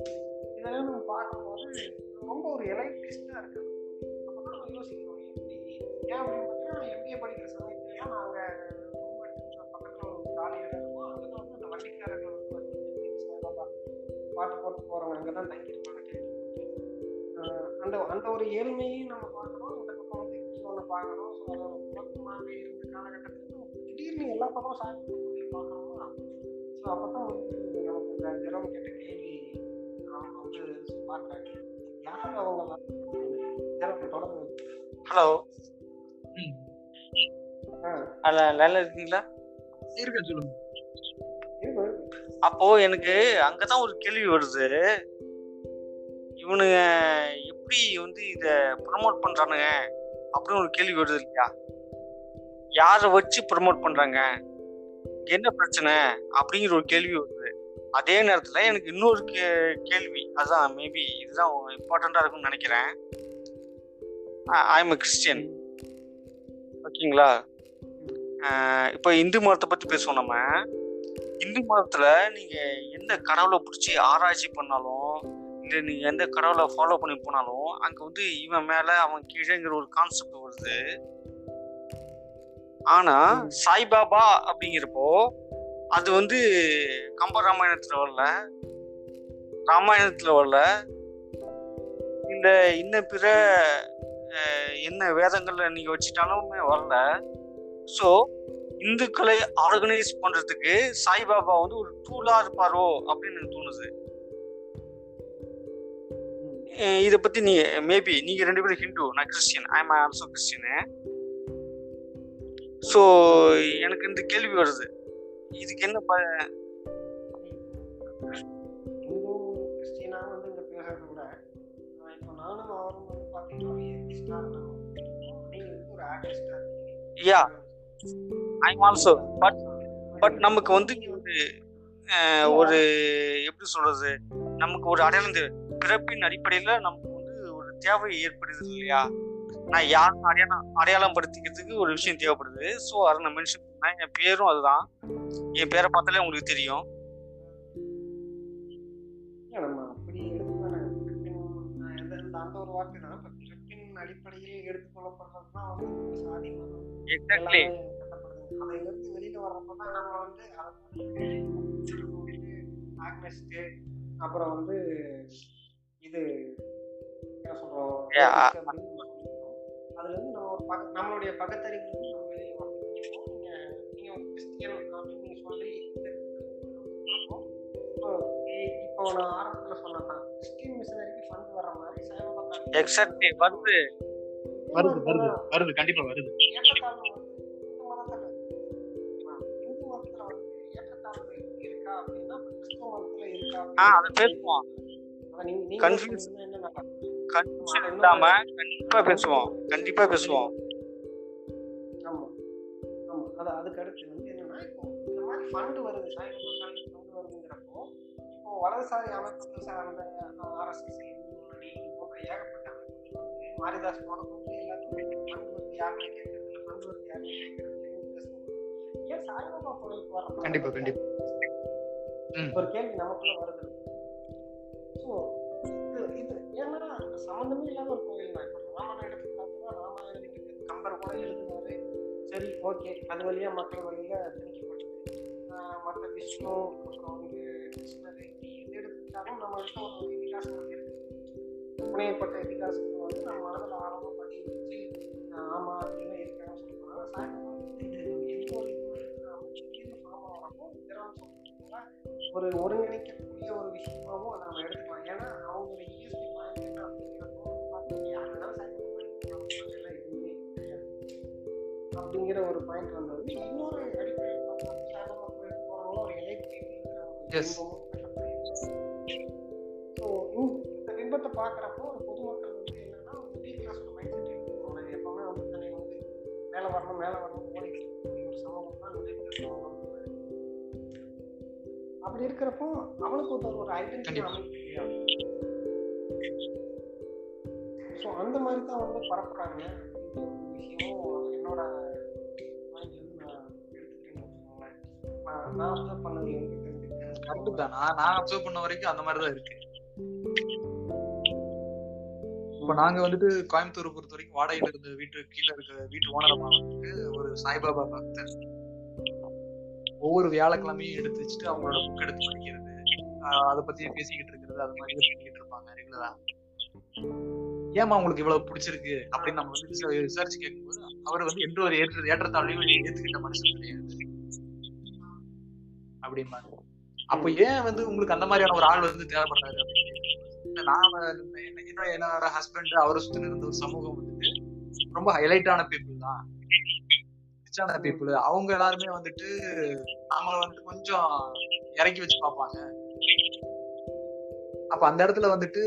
இதெல்லாம் நம்ம பார்க்கும்போது ரொம்ப ஒரு எலைட்டிஸ்டா இருக்கு அந்த கோயில். அப்பதான் நம்ம யோசிக்கிறோம் எப்படி? ஏன் அப்படின்னு பார்த்தீங்கன்னா எம்பிஏ படிக்கிற சமயத்துலலாம் நாங்க ரூம் எடுத்து பக்கத்துல ஒரு காலி இடம் இருக்கும் அங்கதான் வந்து அந்த வண்டிக்காரர்கள் வந்து வண்டி சாய்பாபா பாட்டு போட்டு போறவங்க அங்கதான் தங்கியிருப்பாங்க. அந்த அந்த ஒரு ஏழ்மையும் நம்ம பார்க்கணும். இந்த பக்கம் வந்து ஒன்று பார்க்கணும். ஸோ அது ஒரு குழப்பமாகவே இருந்த காலகட்டத்தில் திடீர்னு எல்லா பக்கமும் கோயில் பார்க்கணுமா ஸோ அப்போ தான் வந்து நமக்கு இந்த ஜெரம் கேட்ட கேள்வி அவங்க வந்து பார்க்குறாங்க. யார் அவங்க ஜெரம் தொடர்ந்து ஹலோ லைன்ல இருக்கீங்களா? இருக்க சொல்லுங்க. அப்போ எனக்கு அங்கதான் ஒரு கேள்வி வருது. இவனுங்க எப்படி வந்து இதை ப்ரமோட் பண்ணுறானுங்க அப்படின்னு ஒரு கேள்வி வருது இல்லையா? யாரை வச்சு ப்ரமோட் பண்ணுறாங்க என்ன பிரச்சனை? அப்படிங்கிற ஒரு கேள்வி வருது. அதே நேரத்தில் எனக்கு இன்னொரு கே- கேள்வி. அதுதான் மேபி இதுதான் இம்பார்ட்டண்ட்டாக இருக்கும்னு நினைக்கிறேன். ஐ எம் கிறிஸ்டியன் ஓகேங்களா? இப்போ இந்து மதத்தை பற்றி பேசுவோம் நம்ம. இந்து மதத்தில் நீங்கள் எந்த கடவுளை பிடிச்சி ஆராய்ச்சி பண்ணாலும் இல்லை நீங்க எந்த கடவுளை ஃபாலோ பண்ணி போனாலும் அங்க வந்து இவன் மேல அவன் கீழேங்கிற ஒரு கான்செப்ட் வருது. ஆனா சாய்பாபா அப்படிங்கிறப்போ அது வந்து கம்ப ராமாயணத்துல வரல. ராமாயணத்துல வரல. இந்த இன்ன பிற என்ன வேதங்கள்ல நீங்க வச்சுட்டாலுமே வரல. ஸோ இந்துக்களை ஆர்கனைஸ் பண்றதுக்கு சாய்பாபா வந்து ஒரு டூலா இருப்பாரோ அப்படின்னு எனக்கு தோணுது. இத பத்தி நீ மேபி நீங்க ரெண்டு பேரும் ஹிந்து நான் Christian I am also Christian so எனக்கு இந்த கேள்வி வருது. இதுக்கு என்ன ப- இந்து கிறிஸ்டியனா வந்து இங்க பேசுறத விட ஆஹ் இப்போ நானும் அவரும் வந்து பாத்தீங்கன்னா ஒரு ஏத்திஸ்டா இருக்கோம் நீங்க வந்து ஒரு ஆர்டிஸ்டா இருக்கீங்க. Yeah. I am also but but நமக்கு வந்து ஒரு அஹ், ஒரு எப்படி சொல்றது? நமக்கு ஒரு அடையாளம் தேவை. பிறப்பின் அடிப்படையில நமக்கு வந்து ஒரு தேவை ஏற்படுது இல்லையா? நான் யாரும் அடையாளம் அடையாளம் படுத்திக்கிறதுக்கு ஒரு விஷயம் தேவைப்படுது. ஸோ அதை நான் மென்ஷன் பண்ணேன். என் பேரும் அதுதான். என் பேரை பார்த்தாலே உங்களுக்கு தெரியும். ஒரு வார்த்தை தான் அடிப்படையில் வந்து சாதி எக்ஸாக்ட்லி எல்லாமே கட்டப்படுது. அதுல இருந்து வெளியில வந்து நம்ம வந்து ஆக்னஸ்ட் அப்புறம் வந்து இது என்ன சொல்றோம். அதுல இருந்து நம்ம ஒரு பக- நம்மளுடைய பகத்தறிவு வந்து நம்ம வரணும் நீங்க நீங்க கிறிஸ்டியன் அப்படின்னு நீங்க சொல்லி. இப்போ நான் ஆரம்பத்துல சொன்னதான் கிறிஸ்டியன் மிஷனரிக்கு ஃபண்ட் வர்ற மாதிரி சைவ எக்ஸாக்ட்லி வருது வருது வருது வருது கண்டிப்பா வருது. வந்து வந்து ஆ அதை பேசுவோம். நடக்கும்? கன்ஃபியூஷன் இல்லாம கண்டிப்பா பேசுவோம். கண்டிப்பா பேசுவோம். ஆமா. ஆமா. அது அதுக்கு அடுத்து வந்து என்னன்னா இப்போ இந்த மாதிரி ஃபண்ட் வருது. காலையில் ஃபண்ட் வருதுங்கிறப்போ இப்போ வலதுசாரி அமைப்புகள் சார்ந்த ஆர்எஸ்எஸ் போன்ற ஏகப்பட்ட அமைப்புகள் வந்து மாரிதாஸ் போன எல்லாத்துக்கும் ஃபண்ட் வருது யாருமே கேட்கறது? இல்லை ஃபண்ட் வருது யாருமே கேட்கறது இல்லைன்னு பேசுவோம் ஏன் சாய்பாபா கோயிலுக்கு வர கண்டிப்பா, கண்டிப்பா. ம். ஒரு கேள்வி நமக்குள்ள வருது. ஸோ இது இது ஏன்னா சம்மந்தமே இல்லாத ஒரு கோயில் தான். இப்போ ராமாயணம் எடுத்துக்கிட்டாங்கன்னா ராமாயணம் கம்பர் கூட சரி ஓகே. அது வழியா மக்கள் வழியில திணிக்கப்பட்டது. மற்ற விஷ்ணு அப்புறம் வந்து கிருஷ்ணர். இப்படி எது எடுத்துக்கிட்டாலும் நம்ம கிட்ட ஒரு இதிகாசங்கள் இருக்கு. புனையப்பட்ட இதிகாசங்கள் வந்து நம்ம மனதில் ஆரம்பம் பதிவு வச்சு ஆஹ் ஆமா இருக்காங்கன்னு சொல்லுவாங்க சாயங்காலம் சொல்லுவாங்க ஒரு ஒருங்கிணைக்கக்கூடிய ஒரு விஷயமாவும் அதை நம்ம எடுத்துக்கலாம். ஏன்னா அவங்களோட இஎஸ்பி பாயிண்ட் என்ன அப்படிங்கிறப்போ பார்த்தீங்கன்னா யார் வேணாலும் எதுவுமே கிடையாது. அப்படிங்கிற ஒரு பாயிண்ட் வந்தது. இன்னொரு அடிப்படையில் பார்த்தா கோயிலுக்கு போகிறவங்களும் ஒரு ஸோ இந்த பிம்பத்தை பார்க்குறப்போ ஒரு பொதுமக்கள் வந்து என்னன்னா மிடில் கிளாஸ் ஒரு மைண்ட் செட் இருக்கும் எப்பவுமே வந்து தன்னை வந்து மேலே வரணும் மேலே வரணும் ஒரு சமூகம் தான் மிடில் கிளாஸ் அப்படி இருக்கிறப்போ அவனுக்கு ஒரு ஒரு ஐடென்டிட்டி ஸோ அந்த மாதிரி தான் வந்து பரப்புறாங்க. விஷயமும் என்னோட நான் தெரிஞ்சுக்கிட்டேன். கரெக்ட் தான் நான் நான் அப்சர்வ் பண்ண வரைக்கும் அந்த மாதிரி தான் இருக்கு. இப்போ நாங்க வந்துட்டு கோயம்புத்தூர் பொறுத்த வரைக்கும் வாடகையில இருந்த வீட்டு கீழே இருக்க வீட்டு ஓனர் அம்மா வந்துட்டு ஒரு சாய்பாபா பக்தர். ஒவ்வொரு வியாழக்கிழமையும் எடுத்து வச்சுட்டு அவங்களோட புக் எடுத்து படிக்கிறது அதை பத்தியே பேசிக்கிட்டு இருக்கிறது அது மாதிரி பண்ணிக்கிட்டு இருப்பாங்க ரெகுலரா ஏமா உங்களுக்கு இவ்வளவு பிடிச்சிருக்கு? அப்படின்னு நம்ம வந்து விசாரிச்சு கேட்கும்போது அவர் வந்து எந்த ஒரு ஏற்ற ஏற்றத்தாழ்வையும் ஏத்துக்கிட்ட மனுஷன் கிடையாது. அப்படிம்பாங்க. அப்ப ஏன் வந்து உங்களுக்கு அந்த மாதிரியான ஒரு ஆள் வந்து தேவைப்படுறாரு அப்படின்னு நாம என்னோட என்னோட ஹஸ்பண்ட் அவரை சுத்தி இருந்த ஒரு சமூகம் வந்துட்டு ரொம்ப ஹைலைட்டான பீப்புள் தான். ரிச்சான பீப்புள் அவங்க எல்லாருமே வந்துட்டு நம்மள வந்து கொஞ்சம் இறக்கி வச்சு பார்ப்பாங்க. அப்ப அந்த இடத்துல வந்துட்டு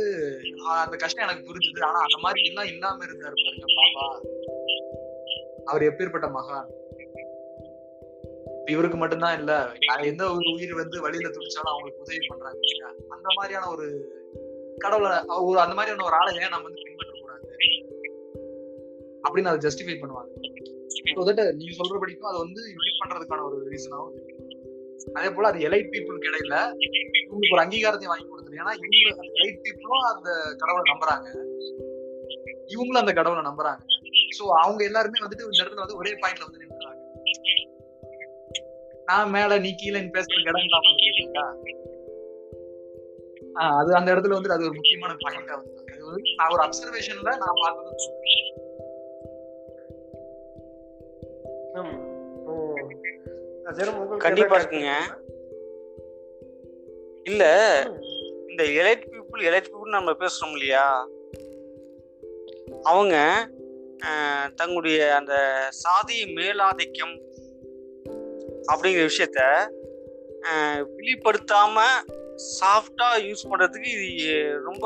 அந்த கஷ்டம் எனக்கு புரிஞ்சுது. ஆனா அந்த மாதிரி எல்லாம் இல்லாம இருந்தாரு பாருங்க பாபா. அவர் எப்பேற்பட்ட மகான்? இவருக்கு மட்டும்தான் இல்ல எந்த ஒரு உயிர் வந்து வழியில துடிச்சாலும் அவங்களுக்கு உதவி பண்றாங்க? அந்த மாதிரியான ஒரு கடவுளை ஒரு அந்த மாதிரியான ஒரு ஆளை ஏன் நம்ம வந்து அப்படின்னு அதை ஜஸ்டிஃபை பண்ணுவாங்க. ஸோ தட் நீங்க சொல்றபடிக்கும் அதை வந்து யூனிட் பண்றதுக்கான ஒரு ரீசனாகவும் அதே போல அது எலைட் பீப்புளுக்கு இடையில உங்களுக்கு ஒரு அங்கீகாரத்தையும் வாங்கி கொடுத்துரு. ஏன்னா இவங்க எலைட் பீப்புளும் அந்த கடவுளை நம்புறாங்க. இவங்களும் அந்த கடவுளை நம்புறாங்க. சோ அவங்க எல்லாருமே வந்துட்டு இந்த இடத்துல வந்து ஒரே பாயிண்ட்ல வந்து நின்றுறாங்க. நான் மேல நீ கீழே பேசுற பேசுறதுக்கு இடம் இல்லாம இருக்கீங்களா ஆஹ் அது அந்த இடத்துல வந்து அது ஒரு முக்கியமான பாயிண்டா வந்து வந்து நான் ஒரு அப்சர்வேஷன்ல நான் பார்த்தது கண்டிப்பா இருக்குங்க. இல்ல இந்த எலைட் பீப்புள் எலைட் பீப்புள் நம்ம பேசுறோம் இல்லையா? அவங்க தங்களுடைய அந்த சாதி மேலாதிக்கம் அப்படிங்கிற விஷயத்த வெளிப்படுத்தாம சாஃப்டா யூஸ் பண்றதுக்கு இது ரொம்ப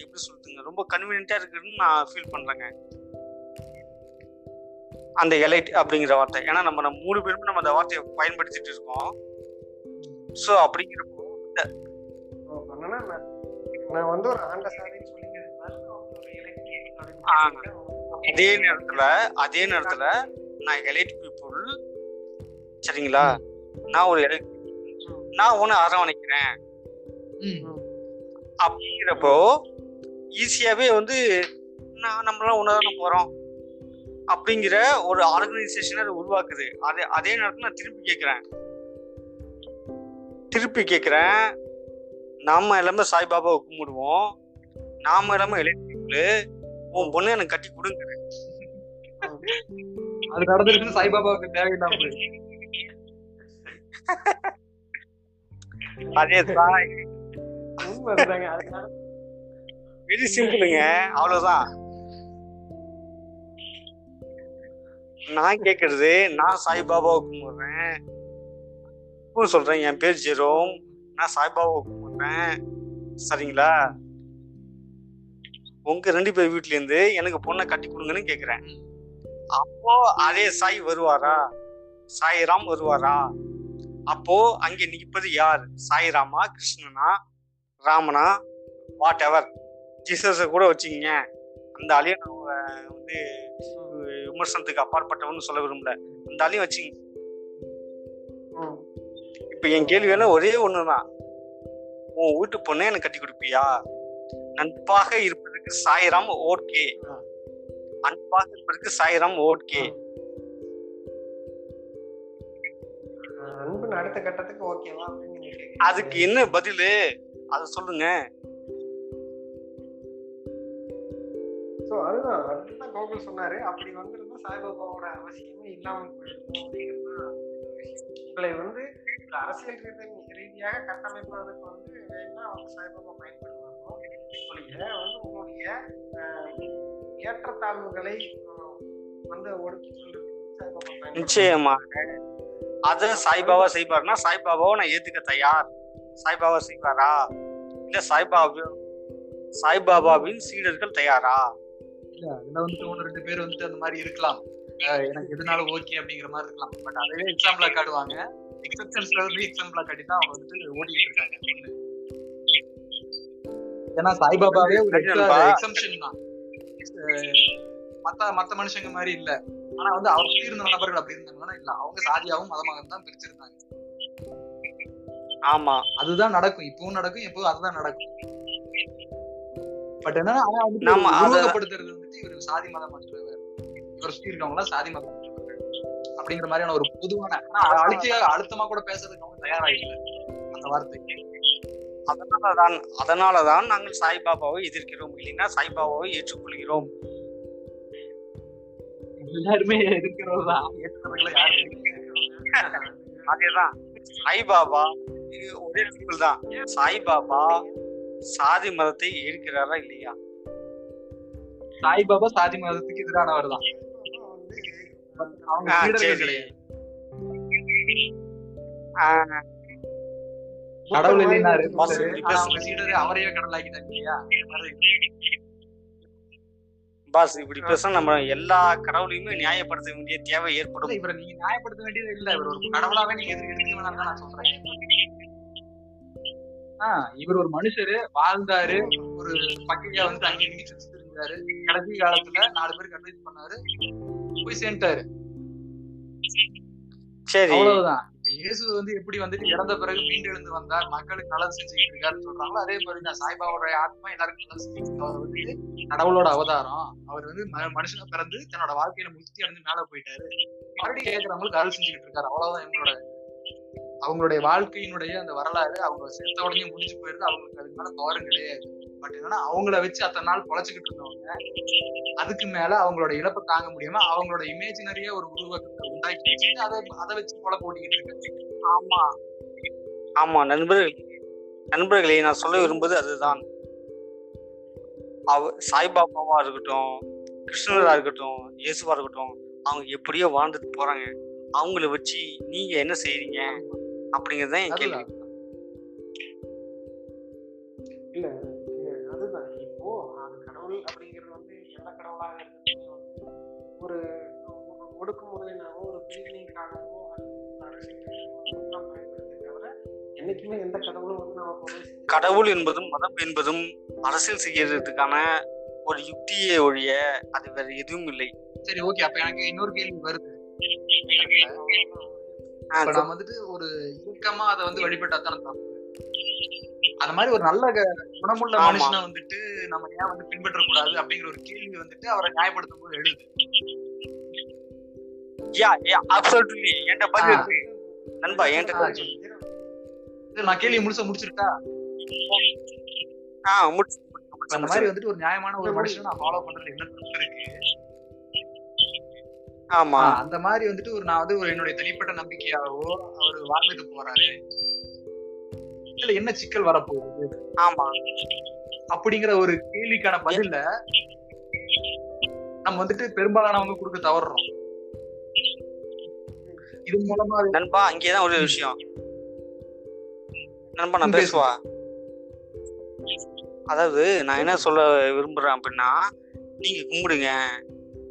எப்படி சொல்றதுங்க ரொம்ப கன்வீனியன்ட்டா இருக்குன்னு நான் ஃபீல் பண்றேங்க. அந்த எலைட் அப்படிங்கிற வார்த்தை. ஏன்னா நம்ம நம்ம மூணு பேருமே நம்ம அந்த வார்த்தையை பயன்படுத்திட்டு இருக்கோம். ஸோ அப்படிங்கிறப்போ நான் வந்து ஒரு ஆண்ட சாதின்னு சொல்லிக்கிறதுனால. அதே நேரத்துல அதே நேரத்துல நான் எலைட் பீப்புள் சரிங்களா? நான் ஒரு எலைட் நான் உன்னை அரவணைக்கிறேன். ம். அப்படிங்கிறப்போ ஈஸியாவே வந்து நான் நம்மளாம் ஒன்று போறோம். அப்படிங்கிற ஒரு ஆர்கனைசேஷனை அது உருவாக்குது. அதே அதே நேரத்தில் நான் திருப்பி கேட்குறேன். திருப்பி கேட்குறேன். நாம எல்லாமே சாய்பாபாவை கும்பிடுவோம். நாம எல்லாமே இளைஞர்கள் உன் பொண்ணு எனக்கு கட்டி கொடுங்க அது நடந்திருக்குன்னு சாய்பாபாவுக்கு தேவையில்லாம. அதே அதுக்காக வெரி சிம்பிளுங்க அவ்வளவுதான். நான் கேக்குறது நான் சாய்பாபாவை கும்பிடுறேன். சொல்றேன் என் பேர் ஜெரோம். நான் சாய்பாபாவை கும்பிடுறேன். சரிங்களா? உங்க ரெண்டு பேர் வீட்ல இருந்து எனக்கு பொண்ணை கட்டி கொடுங்கன்னு கேக்குறேன். அப்போ அதே சாய் வருவாரா? சாய்ராம் வருவாரா? அப்போ அங்க நிற்பது யார்? சாய்ராமா கிருஷ்ணனா ராமனா? வாட் எவர் ஜீசஸ கூட வச்சுக்கிங்க. அந்த அழிய நான் வந்து விமர்சனத்துக்கு அப்பாற்பட்டவன்னு சொல்ல விரும்பல. ஆளையும் வச்சுங்க. இப்போ என் கேள்வி வேணா ஒரே ஒண்ணுதான். உன் வீட்டு பொண்ணை எனக்கு கட்டி கொடுப்பியா? நட்பாக இருப்பதற்கு சாய்ராம் ஓகே. அன்பாக இருப்பதற்கு சாய்ராம் ஓகே. அஹ் அன்பின் அடுத்த கட்டத்துக்கு ஓகேவா. அதுக்கு என்ன பதிலு? அதை சொல்லுங்க. அதுதான் அதுதான் கோகுல் சொன்னாரு. அப்படி வந்திருந்தா சாய்பாபாவோட அவசியமே இல்லாம போயிருக்கும் அப்படிங்கிறது உங்களை வந்து அரசியல் ரீதியாக கட்டமைப்பதற்கு வந்து வேணா அவங்க சாய்பாபா பயன்படுவாங்க வந்து உங்களுடைய ஏற்றத்தாழ்வுகளை வந்து ஒடுக்கி சொல்றது நிச்சயமாக. அத சாய்பாபா செய்வார்னா சாய்பாபாவை நான் ஏத்துக்க தயார். சாய்பாபா செய்வாரா? இல்ல சாய்பாபா சாய்பாபாவின் சீடர்கள் தயாரா? இல்ல அதுல வந்துட்டு ஒண்ணு ரெண்டு பேர் வந்துட்டு அந்த மாதிரி இருக்கலாம். எனக்கு எதுனாலும் ஓகே அப்படிங்கிற மாதிரி இருக்கலாம். பட் அதுவே எக்ஸாம்பிளா காட்டுவாங்க எக்ஸப்ஷன்ஸ்ல வந்து எக்ஸாம்பிளா காட்டி தான் அவங்க வந்துட்டு ஓடிட்டு இருக்காங்க. ஏன்னா சாய்பாபாவே ஒரு. எக்ஸம்ஷன் தான். மத்த மத்த மனுஷங்க மாதிரி இல்ல. ஆனா வந்து அவர் இருந்த நபர்கள் அப்படி இருந்தாங்கன்னா இல்ல அவங்க சாதியாவும் மதமாகவும் தான் பிரிச்சிருந்தாங்க. ஆமா. அதுதான் நடக்கும். இப்பவும் நடக்கும். எப்பவும் அதுதான் நடக்கும். பட் என்னன்னா ஆனா உருவகப்படுத்துறது வந்துட்டு இவர் சாதி மதம் மற்றவர் இவர் சுத்தி இருக்கவங்க எல்லாம் சாதி மதம் அப்படிங்கிற மாதிரியான ஒரு பொதுவான அழிச்சு அழுத்தமா கூட பேசுறதுக்கு அவங்க தயாரா இல்ல அந்த வார்த்தை அதனாலதான் அதனாலதான் நாங்கள் சாய்பாபாவை எதிர்க்கிறோம். இல்லைன்னா சாய்பாபாவை ஏற்றுக்கொள்கிறோம். எல்லாருமே எதிர்க்கிறவர் தான் ஏற்றுக்கிறவங்கள யாரும் அதேதான். சாய்பாபா ஒரே தான் சாய்பாபா சாதி மதத்தை ஏற்கிறாரா இல்லையா? சாய்பாபா சாதி மதத்துக்கு எதிரானவர் தான். கடவுள் சீடர். அவரையே மாதிரி பாஸ் இப்படி பேச நம்ம எல்லா கடவுளையுமே நியாயப்படுத்த வேண்டிய தேவை ஏற்படும். இவரை நீங்க நியாயப்படுத்த வேண்டியது இல்ல. இவர் ஒரு கடவுளாவே நீங்க வேணாம் நான் சொல்றேன். ஆஹ் இவர் ஒரு மனுஷரு வாழ்ந்தாரு ஒரு பக்கையா வந்து அங்கே இருந்தாரு கடைசி காலத்துல நாலு பேருக்கு அட்வைஸ் பண்ணாரு. போய் சேர்ந்துட்டாரு. சரி. அவ்வளவுதான். இப்ப இயேசு வந்து எப்படி வந்துட்டு இறந்த பிறகு மீண்டு எழுந்து வந்தார் மக்களுக்கு நல்லது செஞ்சுக்கிட்டு இருக்காருன்னு சொல்றாங்களோ அதே மாதிரி தான் சாய்பாபாவோட ஆத்மா எல்லாருக்கும் நல்லது செஞ்சுக்கிட்டு அவர் வந்து கடவுளோட அவதாரம். அவர் வந்து மனுஷனா பிறந்து தன்னோட வாழ்க்கையில முக்தி அடைஞ்சு மேல போயிட்டாரு. மறுபடியும் கேட்கறவங்களுக்கு அருள் செஞ்சுக்கிட்டு இருக்காரு. அவ்வளவுதான் இவங்களோட அவங்களுடைய வாழ்க்கையினுடைய அந்த வரலாறு. அவங்க செத்த உடனே முடிஞ்சு போயிருது அவங்களுக்கு அதுக்கு மேல தவறும் கிடையாது. பட் என்னன்னா அவங்கள வச்சு அத்தனை நாள் பொழைச்சுக்கிட்டு இருந்தவங்க அதுக்கு மேல அவங்களோட இழப்பை தாங்க முடியாம அவங்களோட இமேஜினரியா ஒரு உருவாக்கத்தை உண்டாக்கி அதை அதை வச்சு பொழப்பு ஓட்டிக்கிட்டு இருக்காங்க. ஆமா. ஆமா நண்பர்கள் நண்பர்களே நான் சொல்ல விரும்புவது அதுதான். அவ சாய்பாபாவா இருக்கட்டும் கிருஷ்ணரா இருக்கட்டும் இயேசுவா இருக்கட்டும் அவங்க எப்படியோ வாழ்ந்துட்டு போறாங்க. அவங்கள வச்சு நீங்க என்ன செய்றீங்க? அப்படிங்கிறது தான் என் கேள்வி. இல்ல ஒடுக்குமுறையினாவோ ஒரு பிரிவினைக்காகவோ என்னைக்குமே எந்த கடவுளும் வந்து நமக்கு கடவுள் என்பதும் மதம் என்பதும் அரசியல் செய்யறதுக்கான ஒரு யுக்தியே ஒழிய அது வேற எதுவும் இல்லை. சரி ஓகே அப்ப எனக்கு இன்னொரு கேள்வி வருது. நம்ம வந்துட்டு ஒரு இயக்கமா அதை வந்து வழிபட்டா தானே அந்த மாதிரி ஒரு நல்ல க- குணமுள்ள. மனுஷனை வந்துட்டு நம்ம ஏன் வந்து பின்பற்ற கூடாது அப்படிங்கிற ஒரு கேள்வி வந்துட்டு அவரை நியாயப்படுத்தும் போது எழுது. யா யா அப்சல்யூட்லி என்கிட்ட பதில். இருக்கு. நண்பா, என்கிட்ட. இல்ல, நான் கேள்வி முழுசா முடிச்சிருக்கா? ஆ முடிச்சு முடிச்சு, முடிச்சு, அந்த மாதிரி வந்துட்டு ஒரு நியாயமான ஒரு மனுஷனை நான் ஃபாலோ பண்றது என்ன தப்பு இருக்கு? ஆமா. அந்த மாதிரி வந்துட்டு ஒரு நான் வந்து ஒரு என்னுடைய தனிப்பட்ட நம்பிக்கையாவோ அவர் வாழ்ந்துட்டு போறாரு. இதுல என்ன சிக்கல் வரப்போகுது? ஆமா. அப்படிங்கிற ஒரு கேள்விக்கான பதில நம்ம வந்துட்டு பெரும்பாலானவங்க கொடுக்க தவறுறோம் இது மூலமா நண்பா இங்கேதான் ஒரு விஷயம். நண்பா நான் பேசுவா? அதாவது நான் என்ன சொல்ல விரும்புறேன் அப்படின்னா நீங்க கும்பிடுங்க.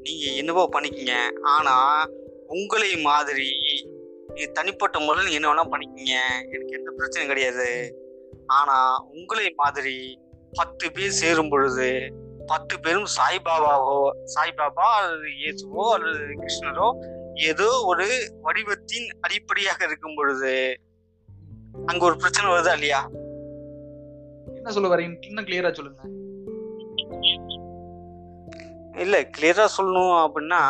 நீங்க என்னவோ பண்ணிக்கங்க. ஆனா உங்களை மாதிரி நீங்க தனிப்பட்ட முறையில் நீங்க என்ன வேணா பண்ணிக்கங்க. எனக்கு எந்த பிரச்சனையும் கிடையாது. ஆனா உங்களை மாதிரி பத்து பேர் சேரும் பொழுது பத்து பேரும் சாய்பாபாவோ சாய்பாபா அல்லது இயேசுவோ அல்லது கிருஷ்ணரோ ஏதோ ஒரு வடிவத்தின் அடிப்படையாக இருக்கும் பொழுது அங்க ஒரு பிரச்சனை வருதா இல்லையா? என்ன சொல்ல வரீங்க? இன்னும் கிளியரா சொல்லுங்க. இல்ல கிளியரா சொல்லணும் அப்படின்னா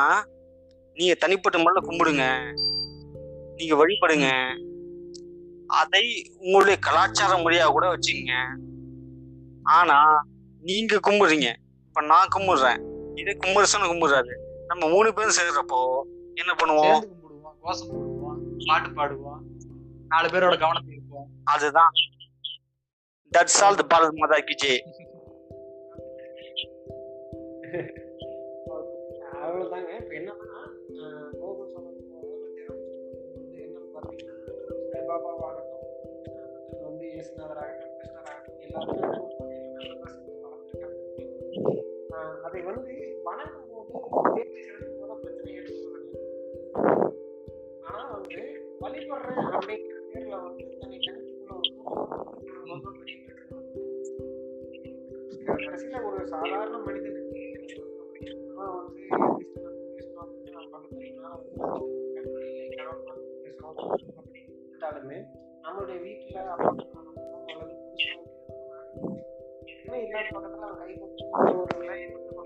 நீங்க தனிப்பட்ட முறையில் கும்பிடுங்க. நீங்க வழிபடுங்க. அதை உங்களுடைய கலாச்சார முறையா கூட வச்சுக்கங்க. ஆனா நீங்க கும்பிடுறீங்க. இப்ப நான் கும்பிடுறேன். இதே கும்பரசன் கும்பிடுறாரு. நம்ம மூணு பேரும் சேர்றப்போ என்ன பண்ணுவோம்? கும்பிடுவோம் கோஷம் போடுவோம் பாட்டு பாடுவோம் நாலு பேரோட கவனத்தை இருப்போம் அதுதான். தட்ஸ் ஆல் த பாரத் மாதா கி ஜெய் அவ்வளவுதாங்க. இப்ப என்னன்னா கோகுல் சொன்னது வந்து மற்றது வந்து இயேசுநாதராகட்டும் கிருஷ்ணராகட்டும் எல்லாருமே அதை வந்து வணங்கும் போது பிரச்சனை ஏற்படுறது ஆனா வந்து வழிபடுறேன் அப்படிங்கிற பேர்ல வந்து தன்னை கணிச்சுக்குள்ள பெரிய கடைசியில ஒரு சாதாரண மனிதனுக்கு வந்து அப்படின்னு இருந்தாலுமே நம்மளுடைய வீட்டுல அப்பா அம்மா அல்லது புருஷன் இல்லாத பக்கத்துல கை கொடுத்து ஒரு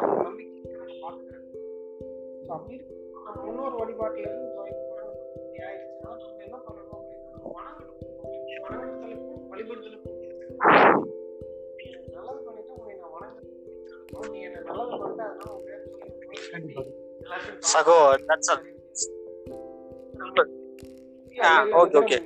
கொடுத்தாங்க அந்த நம்ம பார்த்துக்கிறோம் ஸோ அப்படி நம்ம முன்னோர் வழிபாட்டுல இருந்து ஆயிடுச்சுன்னா நம்ம என்ன பண்ணணும் அப்படின்னா நம்ம வணங்கணும் வழிபடுதலுக்கும் நல்லது பண்ணிட்டு உன்னை நான் நீ என்ன நல்லது அதனால உன் பேர் சொல்லி சகோ தட்ஸ் all. ஓகே ஓகே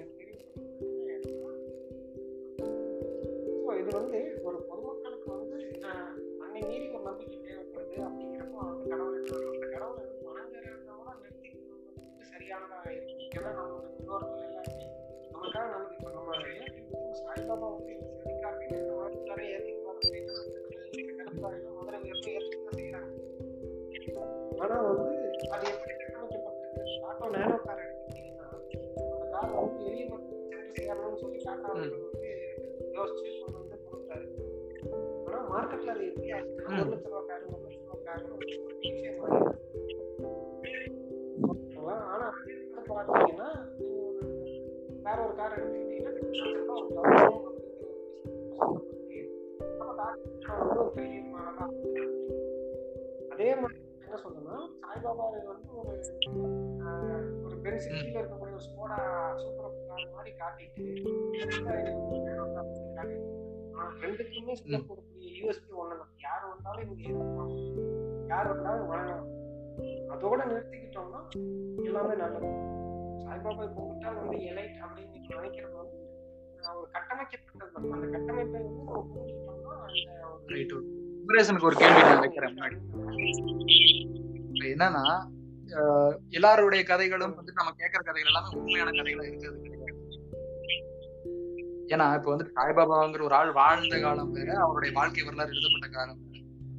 மார்க்கெட்ல அது எப்படி ஒரு லட்ச ரூபா கார் ஒரு லட்ச ரூபா கார் விஷயம்? ஆனா பாத்தீங்கன்னா வேற ஒரு கார் எடுத்துக்கிட்டீங்கன்னா ஒரு பெரிய அதே மாதிரி என்ன சொல்லணும்னா சாய்பாபா வந்து ஒரு ஒரு பெருசு கீழே இருக்கக்கூடிய ஒரு ஸ்கோடா சூப்பர் மாதிரி காட்டிட்டு காட்டிட்டு ஆனா ரெண்டுக்குமே சொல்ல போடக்கூடிய யூஎஸ்பி ஒண்ணு தான் யார் வந்தாலும் இவங்க ஏற்றுப்பாங்க யார் வந்தாலும் வணங்கலாம். அதோட நிறுத்திக்கிட்டோம்னா எல்லாமே நல்லது. சாய்பாபா கும்பிட்டா வந்து எலைட் அப்படின்னு நினைக்கிறது வந்து ஒரு கட்டமைக்கப்பட்டது தான். அந்த கட்டமைப்பை வந்து நம்ம புரிஞ்சுக்கிட்டோம்னா அந்த ஒரு கேள்வி நான் வைக்கிறேன் முன்னாடி. என்னன்னா எல்லாருடைய கதைகளும் வந்து நம்ம கேட்கற கதைகள் எல்லாமே உண்மையான கதைகளா இருக்கிறது ஏன்னா இப்ப வந்து சாய்பாபாங்கிற ஒரு ஆள் வாழ்ந்த காலம் வேற அவருடைய வாழ்க்கை வரலாறு எழுதப்பட்ட காலம்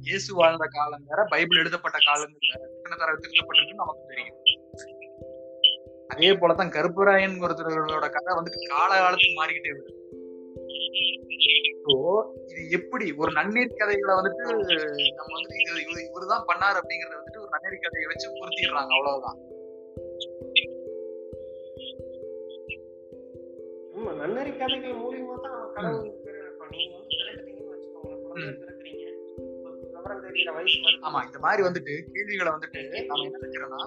இயேசு வாழ்ந்த காலம் வேற பைபிள் எழுதப்பட்ட காலம் வேற எத்தனை திருத்தப்பட்டிருக்குன்னு நமக்கு தெரியும். அதே போலதான் கருப்பராயன் ஒருத்தரோட கதை வந்துட்டு கால காலத்துக்கு மாறிக்கிட்டே வருது. ஸோ இது எப்படி? ஒரு நன்னீர் கதைகளை வந்துட்டு நம்ம வந்துட்டு இது இவரு இவருதான் பண்ணாரு அப்படிங்கறத வந்துட்டு ஒரு நன்னீர் கதையை வச்சு பொருத்திடுறாங்க அவ்வளவுதான். ஆமா நன்னறி கதைகள் மூலியமா தான் நம்ம கடவுள் இப்போ நீங்க வந்து பிறந்துட்டீங்கன்னு வச்சுக்கோங்க குழந்தை பிறக்குறீங்க உங்களுக்கு விவரம் தெரியிற வயசு வருது ஆமா இந்த மாதிரி வந்துட்டு கேள்விகளை வந்துட்டு நம்ம என்ன செஞ்சிடறோம்னா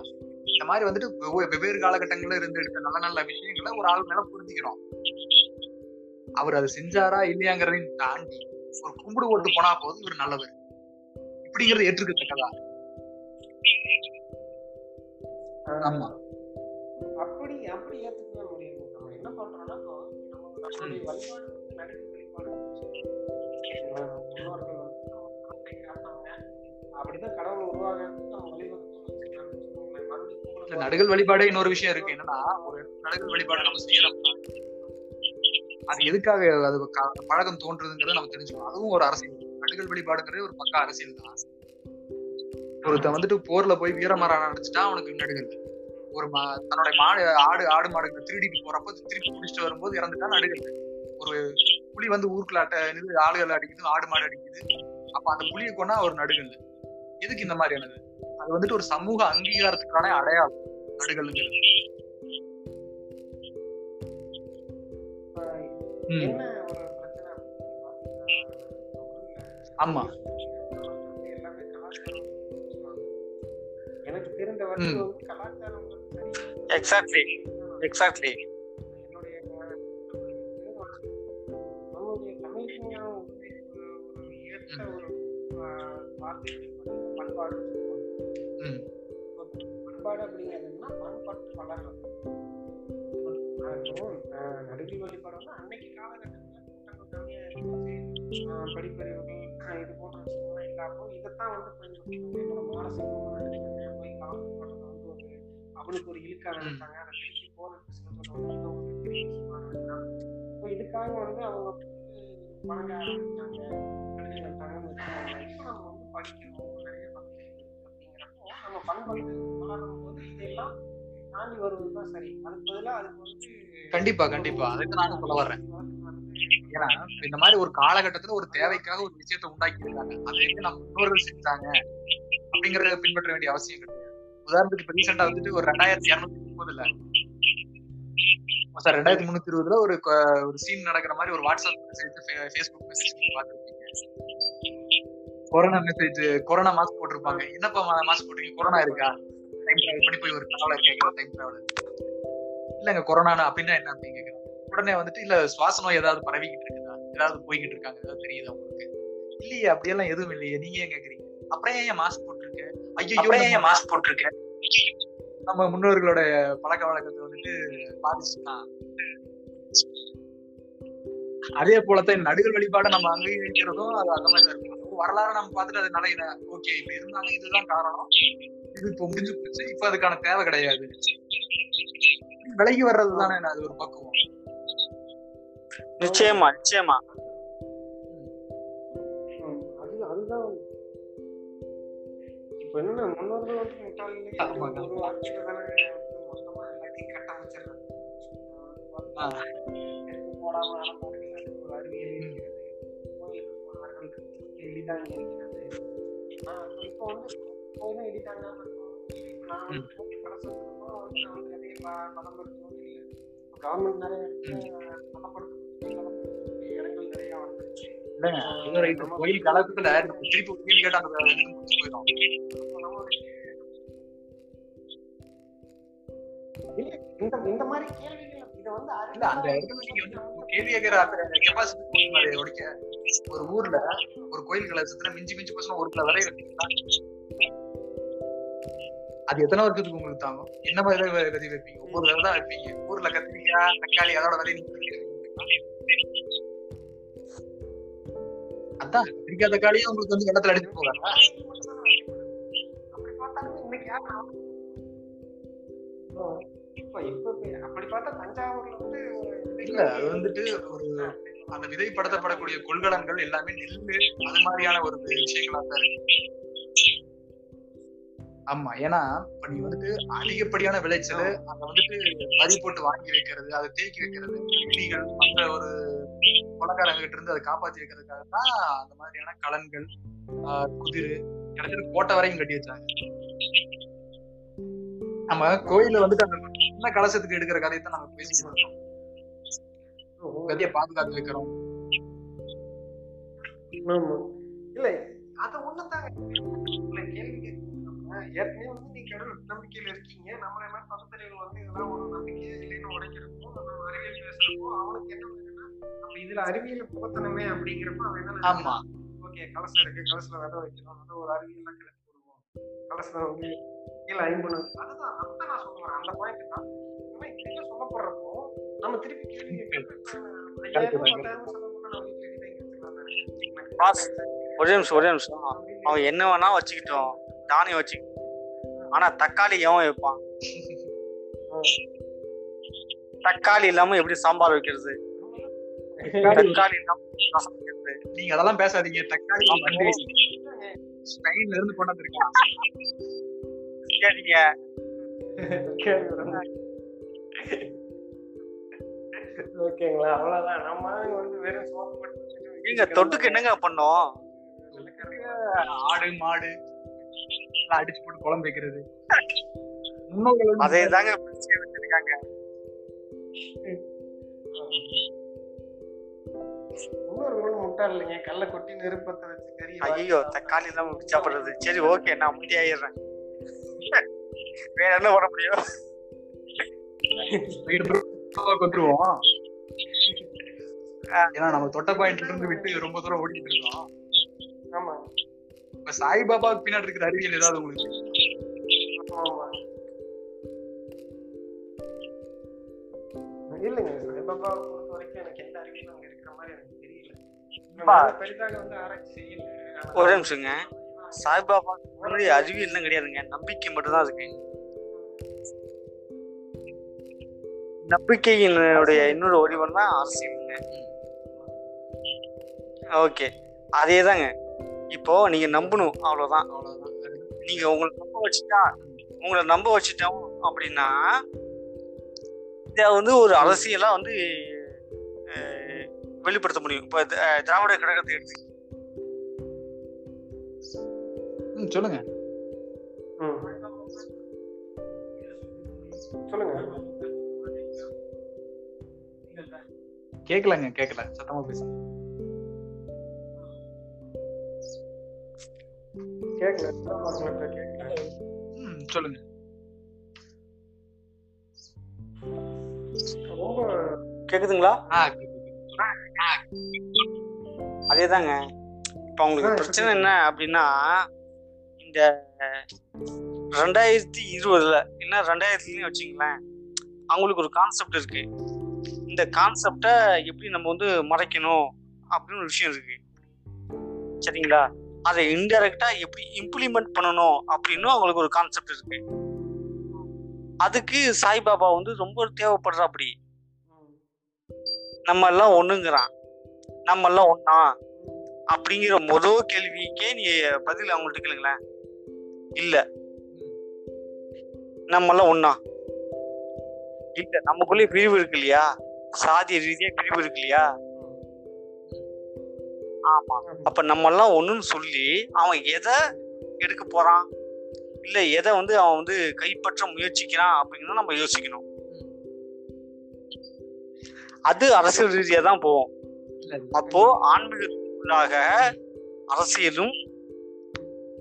இந்த மாதிரி வந்துட்டு வெவ்வே- வெவ்வேறு காலகட்டங்கள்ல இருந்து எடுத்த நல்ல நல்ல விஷயங்களை ஒரு ஆள் மேல புரிஞ்சுக்கிறோம். அவர் அதை செஞ்சாரா இல்லையாங்கிறதையும் தாண்டி ஒரு கும்பிடு ஓட்டு போனா போதும் இவர் நல்லவர். இப்படிங்கிறது ஏற்றுக்கத்தக்கதா ஆமா. அப்படி அப்படி ஏத்துக்கவே முடியாது நம்ம என்ன பண்றோம்னா இப்போ நம்மளுடைய வழிபாடு வந்து முன்னோர்கள் அப்படிதான் கடவுள் உருவாக நம்ம நடுகள் வழிபாடே இன்னொரு விஷயம் இருக்கு. என்னன்னா ஒரு நடுகள் வழிபாடு நம்ம செய்யறோம் அது எதுக்காக அது பழக்கம் தோன்றுதுங்கிறத நம்ம தெரிஞ்சுக்கணும். அதுவும் ஒரு அரசியல். நடுகள் வழிபாடுங்கிறது ஒரு பக்கா அரசியல் தான். ஒருத்தன் வந்துட்டு போர்ல போய் வீரமரம் அடிச்சுட்டா அவனுக்கு நடுகள் ஒரு தன்னுடைய மாடு ஆடு ஆடு மாடுகளை திருடிட்டு போறப்போ திருப்பி பிடிச்சிட்டு வரும்போது இறந்துட்டா நடுகள். ஒரு புலி வந்து ஊருக்குள்ளாட்ட இது ஆளுகள் அடிக்குது ஆடு மாடு அடிக்குது. அப்ப அந்த புலியை கொண்டா ஒரு நடுகள் எதுக்கு இந்த மாதிரியானது? அது வந்துட்டு ஒரு சமூக அங்கீகாரத்துக்கான அடையாளம் நடுகள்ங்கிறது. ஆமா. எனக்கு தெரிந்த வரைக்கும் வந்து கலாச்சாரம் எக்ஸாக்ட்லி எக்ஸாக்ட்லி என்னுடைய நம்மளுடைய தமிழ் விஞ்ஞானம் வந்து ஒரு ஏற்ற ஒரு வார்த்தை பண்பாடு. பண்பாடு அப்படிங்கிறதுனா பண்பாட்டு வளர்றது. ஆஹ், நடுவில் வழிபாடு வந்து அன்னைக்கு காலகட்டத்தில் இருந்துச்சு ஆஹ், படிப்பறிவுகள் இது போன்ற விஷயங்கள்லாம் இல்லாம இதைத்தான் வந்து பயன்படுத்துவாங்க என்னோட போய் வந்து ஒரு அவளுக்கு ஒரு இழுக்க ஆரம்பிச்சாங்க அதை திருப்பி போறதுக்கு சொல்றது வந்து ஒரு பெரிய விஷயமா ஸோ இதுக்காக வந்து அவங்க வணங்க ஆரம்பிச்சாங்க. எழுதி வந்தாங்கன்னு வச்சுக்கோங்க நம்ம வந்து படிக்கணும். நிறைய பகுதிகள் அப்படிங்கிறப்போ நம்ம பண்பாட்டு வளரும் போது இதெல்லாம் தாண்டி வருவதுதான் சரி. அதுக்கு பதிலாக அதுக்கு வந்து கண்டிப்பா கண்டிப்பா. அதுக்கு நானும் சொல்ல வர்றேன். ஏன்னா இந்த மாதிரி ஒரு காலகட்டத்துல ஒரு தேவைக்காக ஒரு விஷயத்தை உண்டாக்கி இருக்காங்க அதை நம்ம முன்னோர்கள் செஞ்சாங்க அப்படிங்கறத பின்பற்ற வேண்டிய அவசியம் கிடையாது. உதாரணத்துக்கு இப்ப ரீசெண்டா வந்துட்டு ஒரு ரெண்டாயிரத்தி இருநூத்தி முப்பதுல சார் ரெண்டாயிரத்தி முன்னூத்தி இருபதுல ஒரு ஒரு சீன் நடக்கிற மாதிரி ஒரு வாட்ஸ்அப் மெசேஜ் ஃபேஸ்புக் மெசேஜ் பாத்துருப்பீங்க கொரோனா மெசேஜ் கொரோனா மாஸ்க் போட்டிருப்பாங்க. என்னப்பா மாஸ்க் போட்டீங்க கொரோனா இருக்கா? டைம் டிராவல் பண்ணி போய் ஒரு டிராவலர் கேட்கிற டைம் இல்லங்க கொரோனா அப்படின்னா என்ன அப்படின்னு உடனே வந்துட்டு இல்ல சுவாச நோய் ஏதாவது பரவிக்கிட்டு இருக்குதா? ஏதாவது போய்கிட்டு இருக்காங்க? ஏதாவது தெரியுதா உங்களுக்கு? இல்லையே அப்படியெல்லாம் எதுவும் இல்லையே. நீங்க ஏன் கேக்குறீங்க? அப்புறம் ஏன் மாஸ்க் போட்டிருக்க? ஐயோ ஏன் மாஸ்க் போட்டிருக்க? நம்ம முன்னோர்களோட பழக்க வழக்கத்தை வந்துட்டு பாதிச்சுதான் அதே போலத்தான் நடுகள் வழிபாடை நம்ம அங்கீகரிக்கிறதும் அது அந்த மாதிரி தான் இருக்கும் வரலாறு நம்ம பார்த்துட்டு அது நல்ல ஓகே இப்ப இருந்தாலும் இதுதான் காரணம். இது இப்போ முடிஞ்சு போச்சு. இப்ப அதுக்கான தேவை கிடையாது. விலகி வர்றது தானே அது ஒரு பக்குவம். நிச்சயமா நிச்சயமா. அதுதான் இப்ப என்னன்னா முன்னோர்கள் வந்து முட்டாளிலே மொத்தமா எல்லாத்தையும் கட்டமைச்சிடுறாங்க போடாம ஒரு அறிவியல் இருக்கிறது எளிதாக இருக்கிறது இப்போ வந்து எளிதாங்க நான் வந்து கோயில் கலக்கத்துல திருப்பி கோயில் கேட்டா இந்த இந்த மாதிரி கேள்விகள் இதை வந்து அந்த கேள்வி கேட்கிற அந்த கெப்பாசிட்டி உடைக்க. ஒரு ஊர்ல ஒரு கோயில் கலசத்துல மிஞ்சி மிஞ்சி போச்சுன்னா ஒரு விலை வைப்பீங்களா அது எத்தனை வருஷத்துக்கு உங்களுக்கு தாங்கும்? என்ன மாதிரி விதை வைப்பீங்க? ஒவ்வொரு விதை தான் வைப்பீங்க? ஊர்ல கத்திரிக்காய் தக்காளி அதோட விலை நீங்க அதான் கத்திரிக்காய் தக்காளியும் உங்களுக்கு வந்து வெள்ளத்துல அடிச்சு ஒரு இல்ல அது வந்துட்டு ஒரு அந்த விதைப்படுத்தப்படக்கூடிய கொள்கலன்கள் எல்லாமே நெல்லு அது மாதிரியான ஒரு விஷயங்களா தான் இருக்கு. ஆமா. ஏன்னா இப்ப நீ வந்துட்டு அதிகப்படியான விளைச்சல் அங்க வந்துட்டு வரி போட்டு வாங்கி வைக்கிறது அதை தேக்கி வைக்கிறது இடிகள் மற்ற ஒரு கொலக்காரங்க கிட்ட இருந்து அதை காப்பாத்தி வைக்கிறதுக்காக தான் அந்த மாதிரியான கலன்கள் குதிரு இடத்துல கோட்டை வரையும் கட்டி வச்சாங்க. நம்ம கோயில வந்துட்டு அந்த சின்ன கலசத்துக்கு எடுக்கிற கதையை தான் நம்ம பேசிட்டு இருக்கோம். கதையை பாதுகாத்து வைக்கிறோம். இல்ல அத ஒண்ணுதாங்க. கேள்வி. ஏற்கனவே வந்து நீங்க கடவுள் நம்பிக்கையில இருக்கீங்க. நம்மள என்ன பக்கத்துல வந்து இதெல்லாம் ஒரு நம்பிக்கையே இல்லைன்னு உடைக்கிறப்போ நம்ம அறிவியல் பேசுறப்போ அவனுக்கு என்ன வேணும்னா நம்ம இதுல அறிவியல புகத்தனமே அப்படிங்கிறப்ப அவன் என்ன ஆமா. ஓகே கலசம் இருக்கு. கலசல விதை வைக்கணும். அதை ஒரு அறிவியல்லாம் கிளப்பி விடுவோம் கலசல வந்து கீழே ஐம்பது அதுதான் அதுதான் நான் சொல்ல வரேன். அந்த பாயிண்ட் தான். ஆனா இப்படிலாம் சொல்ல போடுறப்போ நம்ம திருப்பி கேள்வி ஐயாயிரம் பத்தாயிரம் நம்ம தானே? ஒரே நிமிஷம் ஒரே நிமிஷம். அவன் என்ன வேணா வச்சுக்கிட்டோம். தானியம் வச்சு ஆனா தக்காளி எவன் வைப்பான்? தக்காளி இல்லாம எப்படி சாம்பார் வைக்கிறது? தக்காளி இல்லாம நீங்க அதெல்லாம் பேசாதீங்க. தக்காளி வந்து ஸ்பெயின்ல இருந்து கொண்டு வந்திருக்கேன் சரிங்க. ஓகேங்களா அவ்வளவுதான். நம்ம வந்து வெறும் சோப்பு நீங்க தொட்டுக்கு என்னங்க பண்ணோம்? ஆடு மாடு. அடிச்சு போட்டு குழம்பு வைக்கிறது? முன்னோர்கள் அதே தாங்க வச்சிருக்காங்க. இன்னொரு முட்டாள் இல்லைங்க. கல்ல கொட்டி நெருப்பத்தை வச்சு கறி ஐயோ தக்காளி சாப்பிடுறது சரி ஓகே நான் அமைதியாயிடுறேன். வேற என்ன பண்ண முடியும்? கொத்துருவோம் ஏன்னா நம்ம தொட்ட பாயிண்ட்ல இருந்து விட்டு ரொம்ப தூரம் ஓடிட்டு இருக்கோம். ஆமா இப்ப சாய்பாபாவுக்கு பின்னாடி இருக்கிற அறிவியல் ஏதாவது உங்களுக்கு? இல்லைங்க சாய்பாபா பொறுத்த வரைக்கும் எனக்கு எந்த அறிவியலும் அங்க இருக்கிற மாதிரி எனக்கு தெரியல. பெரிதாக வந்து ஆராய்ச்சி செய்யல. ஒரே நிமிஷங்க. சாய்பாபா அறிவியல்லாம் கிடையாதுங்க. நம்பிக்கை மட்டும்தான் இருக்கு நம்பிக்கையினுடைய இன்னொரு வடிவம் தான் அரசியலுங்க ஓகே. அதே தாங்க இப்போ நீங்க நம்பணும். அவ்வளவுதான். அவ்வளவுதான் நீங்க உங்களை நம்ப வச்சுட்டா உங்களை நம்ப வச்சுட்டோம் அப்படின்னா இதை வந்து ஒரு அரசியலா வந்து வெளிப்படுத்த முடியும். இப்போ திராவிட கழகத்தை எடுத்து ம், சொல்லுங்க. சொல்லுங்க. கேக்கலங்க கேக்கல. சத்தமா பேசுங்க. சொல்லுங்க. கேக்குதுங்களா? ஆ, அதேதாங்க. இப்போ உங்களுக்கு பிரச்சனை என்ன அப்படின்னா இந்த ரெண்டாயிரத்தி இருபதுல என்ன ரெண்டாயிரத்துலயும் வச்சுங்களேன் அவங்களுக்கு ஒரு கான்செப்ட் இருக்கு. இந்த கான்செப்டை எப்படி நம்ம வந்து மறைக்கணும் அப்படின்னு ஒரு விஷயம் இருக்கு. சரிங்களா? அதை இன்டெரக்டா எப்படி இம்ப்ளிமெண்ட் பண்ணணும் அப்படின்னு அவங்களுக்கு ஒரு கான்செப்ட் இருக்கு. அதுக்கு சாய்பாபா வந்து ரொம்ப தேவைப்படுற அப்படி நம்ம எல்லாம் ஒண்ணுங்கிறான். நம்ம எல்லாம் ஒன்னா அப்படிங்கிற முதல் கேள்விக்கே நீ பதில் அவங்கள்ட்ட கேளுங்களேன். இல்ல. நம்ம எல்லாம் ஒன்னா இல்ல நமக்குள்ளே பிரிவு இருக்கு இல்லையா? சாதிய ரீதியா பிரிவு இருக்கு இல்லையா? அப்ப நம்ம எல்லாம் ஒண்ணுன்னு சொல்லி அவன் எதை எடுக்க போறான்? இல்ல எதை வந்து அவன் வந்து கைப்பற்ற முயற்சிக்கிறான் அப்படிங்கிறத நம்ம யோசிக்கணும். அது அரசியல் ரீதியா தான் போவோம். அப்போ ஆன்மீகத்துக்குள்ளாக அரசியலும்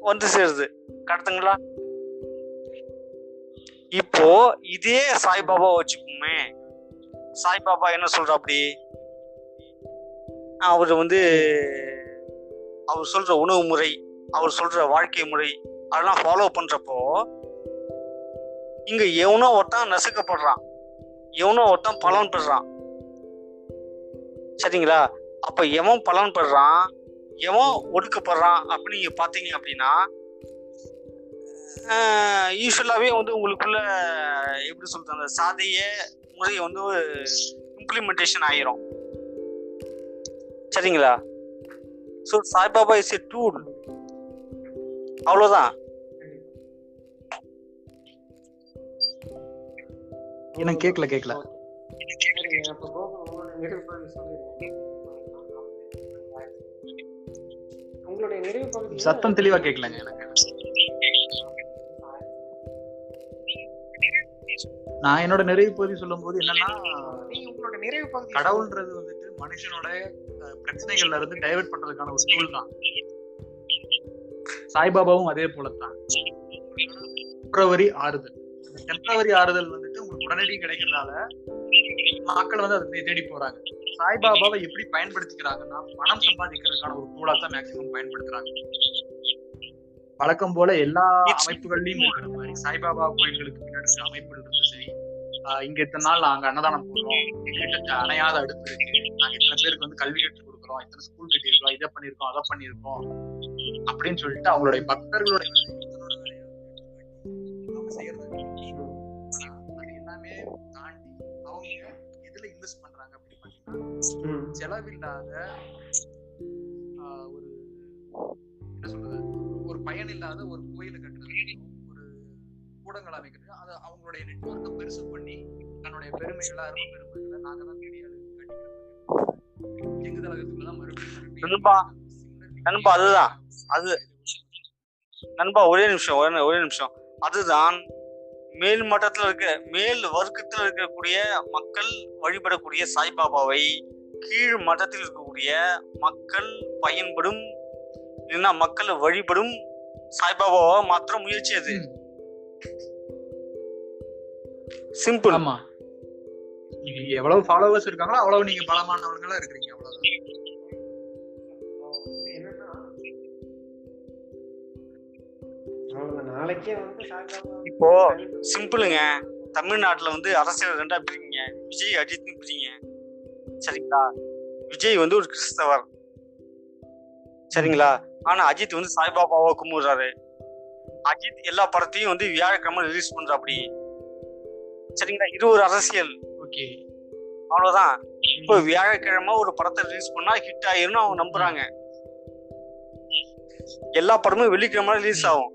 வந்து சேருது. கரெக்டுங்களா இப்போ இதே சாய்பாபா வச்சுக்குமே. சாய்பாபா என்ன சொல்ற அப்படி அவர் வந்து அவர் சொல்ற உணவு முறை அவர் சொல்ற வாழ்க்கை முறை அதெல்லாம் ஃபாலோ பண்றப்போ இங்க எவனோ ஒருத்தன் நசுக்கப்படுறான். எவனோ ஒருத்தன் பலன் பெறுறான். சரிங்களா? அப்ப எவன் பலன் பெறுறான்? எவன் ஒடுக்கப்படுறான் அப்படின்னு நீங்க பாத்தீங்க அப்படின்னா யூஸ்வலாவே வந்து உங்களுக்குள்ள எப்படி சொல்றது அந்த சாதிய முறை வந்து இம்ப்ளிமெண்டேஷன் ஆயிரும். சரிங்களா? So Saibaba is a tool அவ்வளோதான் எனக்கு நிறைவு பகுதி சத்தம் தெளிவா கேக்கலங்க. எனக்கு நான் என்னோட நிறைவு பகுதி சொல்லும் போது என்னன்னா நீங்க உங்களோட நிறைவு பகுதி கடவுள்ன்றது வந்துட்டு மனுஷனோட பிரச்சனைகள்ல இருந்து டைவர்ட் பண்றதுக்கான ஒரு டூல் தான். சாய்பாபாவும் அதே போலத்தான். டெம்பரவரி ஆறுதல். டெம்பரவரி ஆறுதல் வந்துட்டு உங்களுக்கு உடனடி கிடைக்கிறதால மக்கள் வந்து அதை தேடி போறாங்க. சாய்பாபாவை எப்படி பயன்படுத்திக்கிறாங்கன்னா பணம் சம்பாதிக்கிறதுக்கான ஒரு டூலா தான் மேக்சிமம் பயன்படுத்துறாங்க. வழக்கம் போல எல்லா அமைப்புகள்லயும் இருக்கிற மாதிரி சாய்பாபா கோயில்களுக்கு பின்னாடி அமைப்புகள் இருந்து சரி இங்க இத்தனை நாள் நாங்க அன்னதானம் போடுறோம். எங்ககிட்ட அணையாத அடுப்பு இருக்கு. நாங்க இத்தனை பேருக்கு வந்து கல்வி கற்றுக் கொடுக்குறோம். இத்தனை ஸ்கூல் கட்டியிருக்கோம் இதை பண்ணியிருக்கோம் அதை பண்ணியிருக்கோம் அப்படின்னு சொல்லிட்டு அவங்களுடைய பக்தர்களுடைய எல்லாமே தாண்டி அவங்க எதுல இன்வெஸ்ட் பண்றாங்க அப்படின்னு பாத்தீங்கன்னா. செலவில்லாத ஒரு என்ன சொல்றது? ஒரு பயன் இல்லாத ஒரு கோயிலை கட்டுறதுலையும் ஒரு கூடங்கள் அமைக்கிறது அது அவங்களுடைய நெட்வொர்க்கை பெருசு பண்ணி தன்னுடைய பெருமைகளை அருமை பெருமைகளை நாங்க தான் எங்க மறுபடியும் மறுபடியும் நண்பா, அதுதான். அது- நண்பா ஒரே நிமிஷம் ஒரே ஒரே நிமிஷம் அதுதான் மேல் மட்டத்துல இருக்க மேல் வர்க்கத்துல இருக்கக்கூடிய மக்கள் வழிபடக்கூடிய சாய்பாபாவை கீழ் மட்டத்தில் இருக்கக்கூடிய மக்கள் பயன்படும் இல்லைன்னா மக்கள் வழிபடும் சாய்பாபாவை மாத்திர முயற்சி அது. சிம்பிள் ஆமா. நீங்க எவ்வளவு ஃபாலோவர்ஸ் இருக்காங்களோ அவ்வளவு நீங்க பலமானவர்களா இருக்கிறீங்க அவ்வளவுதான். என்னன்னா அவ்வளவுதான். நாளைக்கே வந்து சாய்பாபா இப்போ சிம்பிளுங்க தமிழ்நாட்டுல வந்து அரசியல் ரெண்டா பிரிங்க விஜய் அஜித்னு பிரிங்க. சரிங்களா? விஜய் வந்து ஒரு கிறிஸ்தவர். சரிங்களா? ஆனா அஜித் வந்து சாய்பாபாவை கும்பிடுறாரு. அஜித் எல்லா படத்தையும் வந்து வியாழக்கிழமை ரிலீஸ் பண்றாப்படி சரிங்களா? இது ஒரு அரசியல். ஓகே. அவ்வளவுதான். இப்போ வியாழக்கிழமை ஒரு படத்தை ரிலீஸ் பண்ணா ஹிட் ஆயிரும்னு அவங்க நம்புறாங்க. எல்லா படமும் வெள்ளிக்கிழமை ரிலீஸ் ஆகும்.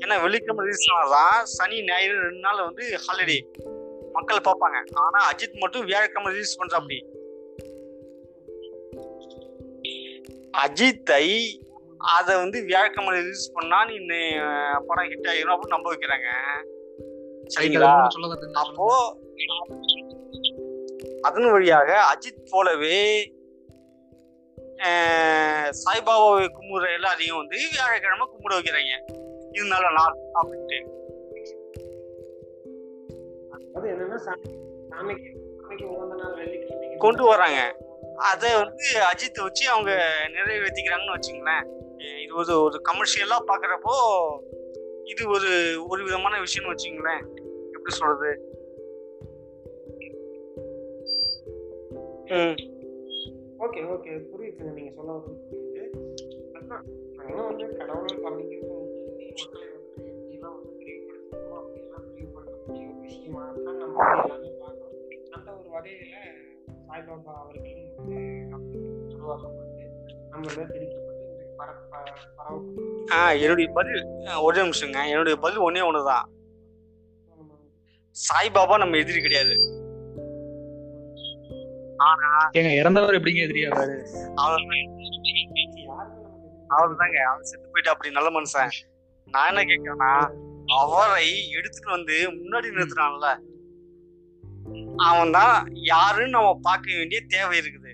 ஏன்னா வெள்ளிக்கிழமை ரிலீஸ் ஆனாதான் சனி ஞாயிறு ரெண்டு நாள் வந்து ஹாலிடே மக்கள் பார்ப்பாங்க. ஆனா அஜித் மட்டும் வியாழக்கிழமை ரிலீஸ் பண்றாப்படி அஜித்தை அதை வந்து வியாழக்கிழமை ரிலீஸ் பண்ணா நீ படம் ஹிட் ஆயிரும் அப்படின்னு நம்ப வைக்கிறாங்க. சரிங்களா? அப்போ அதன் வழியாக அஜித் போலவே சாய்பாபாவை கும்பிடுற எல்லாரையும் வந்து வியாழக்கிழமை கும்பிட வைக்கிறாங்க. இது நல்ல நாள் அப்படின்ட்டு கொண்டு வராங்க. அதை வந்து அஜித் வச்சு அவங்க நிறைவேற்றிக்கிறாங்கன்னு வச்சுங்களேன். இது ஒரு ஒரு கமர்ஷியலாக பார்க்குறப்போ இது ஒரு ஒரு விதமான விஷயம்னு வச்சுங்களேன் எப்படி சொல்றது? ம். Okay okay. புரியுதுங்க நீங்க சொல்ல ஆனால் வந்து கடவுளை பண்ணிக்கிறது மக்களை வந்து எப்படிலாம் வந்து பிரிவுபடுத்தணுமோ பிரிவுபடுத்தக்கூடிய விஷயமா தான் நம்ம எல்லாமே பார்க்கணும் அந்த ஒரு வகையில சாய்பாபா அவர்களும் வந்து உருவாக்கப்பட்டு நம்ம திணிக்கப்பட்டு ஆ என்னுடைய பதில் ஒரே நிமிஷங்க. என்னுடைய பதில் ஒன்னே ஒண்ணுதான். சாய்பாபா நம்ம எதிரி கிடையாது. ஏங்க இறந்தவர் எப்படிங்க எதிரியாவாரு அவர் அவர் தாங்க அவர் செத்து போயிட்டு அப்படி நல்ல மனுஷன். நான் என்ன கேட்கிறேன்னா அவரை எடுத்துட்டு வந்து முன்னாடி நிறுத்துறான்ல. அவன் தான் யாருன்னு நம்ம பார்க்க வேண்டிய தேவை இருக்குது.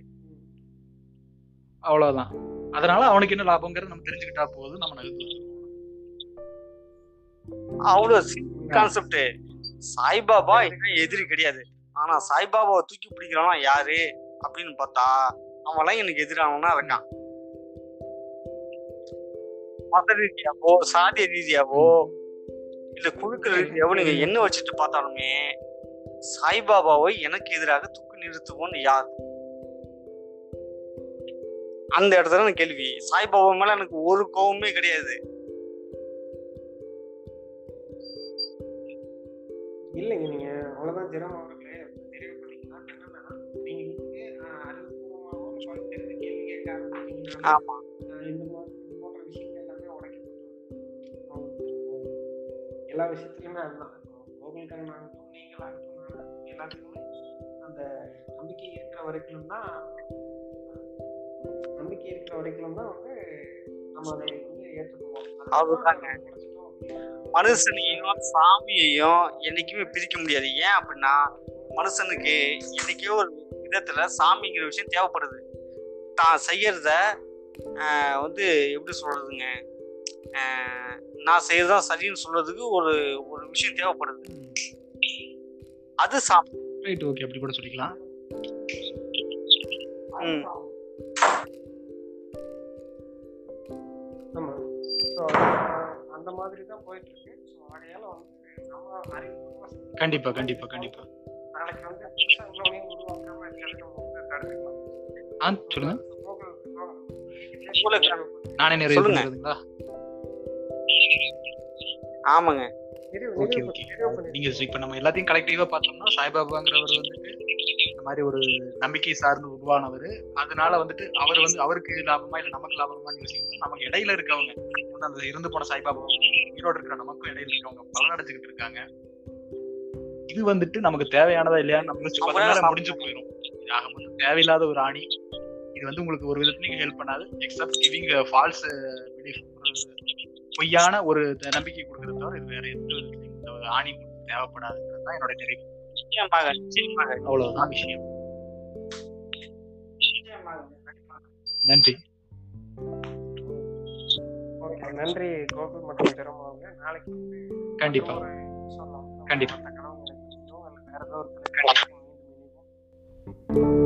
அவ்வளவுதான். அதனால அவனுக்கு என்ன லாபங்கிறது நம்ம தெரிஞ்சுக்கிட்டா போதும் நம்ம நகர்ந்து அவ்வளவு கான்செப்ட் சாய்பாபா எதிரி கிடையாது. ஆனா சாய்பாபாவை தூக்கி பிடிக்கிறவன் யாரு? அப்படின்னு பார்த்தா அவன்லாம் எனக்கு எதிரானவனா இருக்கான். மத ரீதியாவோ சாதிய ரீதியாவோ இல்ல குழுக்கள் ரீதியாவோ நீங்க என்ன வச்சுட்டு பார்த்தாலுமே சாய்பாபாவை எனக்கு எதிராக தூக்கி நிறுத்துவோன்னு யார்? அந்த இடத்துல எனக்கு கேள்வி. சாய்பாபா மேல எனக்கு ஒரு கோவமே கிடையாது. இல்லைங்க நீங்க அவ்வளவுதான் ஜெரம் அவர்களே நிறைவு பண்ணிக்கலாம் என்னன்னா நீங்க வந்து அறிவுபூர்வமாகவும் பகுத்தறிந்து கேள்வி கேட்க ஆரம்பிச்சீங்கன்னா ஆமா. இந்த மாதிரி போன்ற விஷயங்கள் எல்லாமே உடைக்கப்பட்டு. எல்லா விஷயத்துலயுமே அதுதான். கோகுல் கண்ணன் ஆகட்டும் நீங்களாகட்டும் எல்லாத்துக்குமே அந்த நம்பிக்கை இருக்கிற வரைக்கும் தான் நம்பிக்கை இருக்கிற வரைக்கும் தான் வந்து நம்ம அதை வந்து ஏற்றுக்குவோம் மனுஷனையும் சாமியையும் என்னைக்குமே பிரிக்க முடியாது. ஏன் அப்படின்னா மனுஷனுக்கு என்னைக்கோ ஒரு விதத்துல சாமிங்கிற விஷயம் தேவைப்படுது. தான் செய்யறத ஆஹ், வந்து எப்படி சொல்றதுங்க? ஆஹ், நான் செய்யறதா சரின்னு சொல்றதுக்கு ஒரு ஒரு விஷயம் தேவைப்படுது. அது சாமி. ரைட் ஓகே அப்படி கூட சொல்லிக்கலாம். ம். ஸோ அந்த மாதிரி தான் போயிட்டு இருக்கு ஸோ ஆகையால வந்து நம்ம அறிவுபூர்வமா கண்டிப்பா கண்டிப்பா கண்டிப்பா. நாளைக்கு வந்து இன்னொன்னையும் உருவாக்காம இருக்கிறது தடுத்துக்கலாம் ஆ சொல்லுங்க. நானே நிறைய சொல்லுங்க. சொல்லுங்களா ஆமாங்க. Okay okay. நீங்க இப்ப நம்ம எல்லாத்தையும் கலெக்டிவா பார்த்தோம்னா சாய்பாபாங்கிறவர் வந்துட்டு இந்த மாதிரி ஒரு நம்பிக்கை சார்ந்து உருவானவர். அதனால வந்துட்டு அவர் வந்து அவருக்கு லாபமா இல்ல நமக்கு லாபமான்னு யோசிக்கும் நமக்கு இடையில இருக்கவங்க வந்து அந்த இருந்து போன சாய்பாபா உயிரோட இருக்கிற நமக்கும் இடையில இருக்கவங்க பலனடைஞ்சுக்கிட்டு இருக்காங்க. இது வந்துட்டு நமக்கு தேவையானதா இல்லையான்னு நம்ம முடிஞ்சு போயிடும் ஆக மொத்தம் தேவையில்லாத ஒரு ஆணி. இது வந்து உங்களுக்கு ஒரு விதத்துலயும் ஹெல்ப் பண்ணாது. எக்ஸப்ட் கிவிங் ஃபால்ஸ் பொய்யான ஒரு நம்பிக்கை கொடுக்கறத தவிர இது வேற எந்த ஆணி தேவைப்படாதுங்கிறது தான் என்னோட நிறைவு நிச்சயமாக நிச்சயமாக. அவ்வளவுதான். விஷயம். நன்றி. நன்றி கோகுல் மற்றும் அவங்க நாளைக்கு கண்டிப்பா. கண்டிப்பா. வேற ஏதோ ஒரு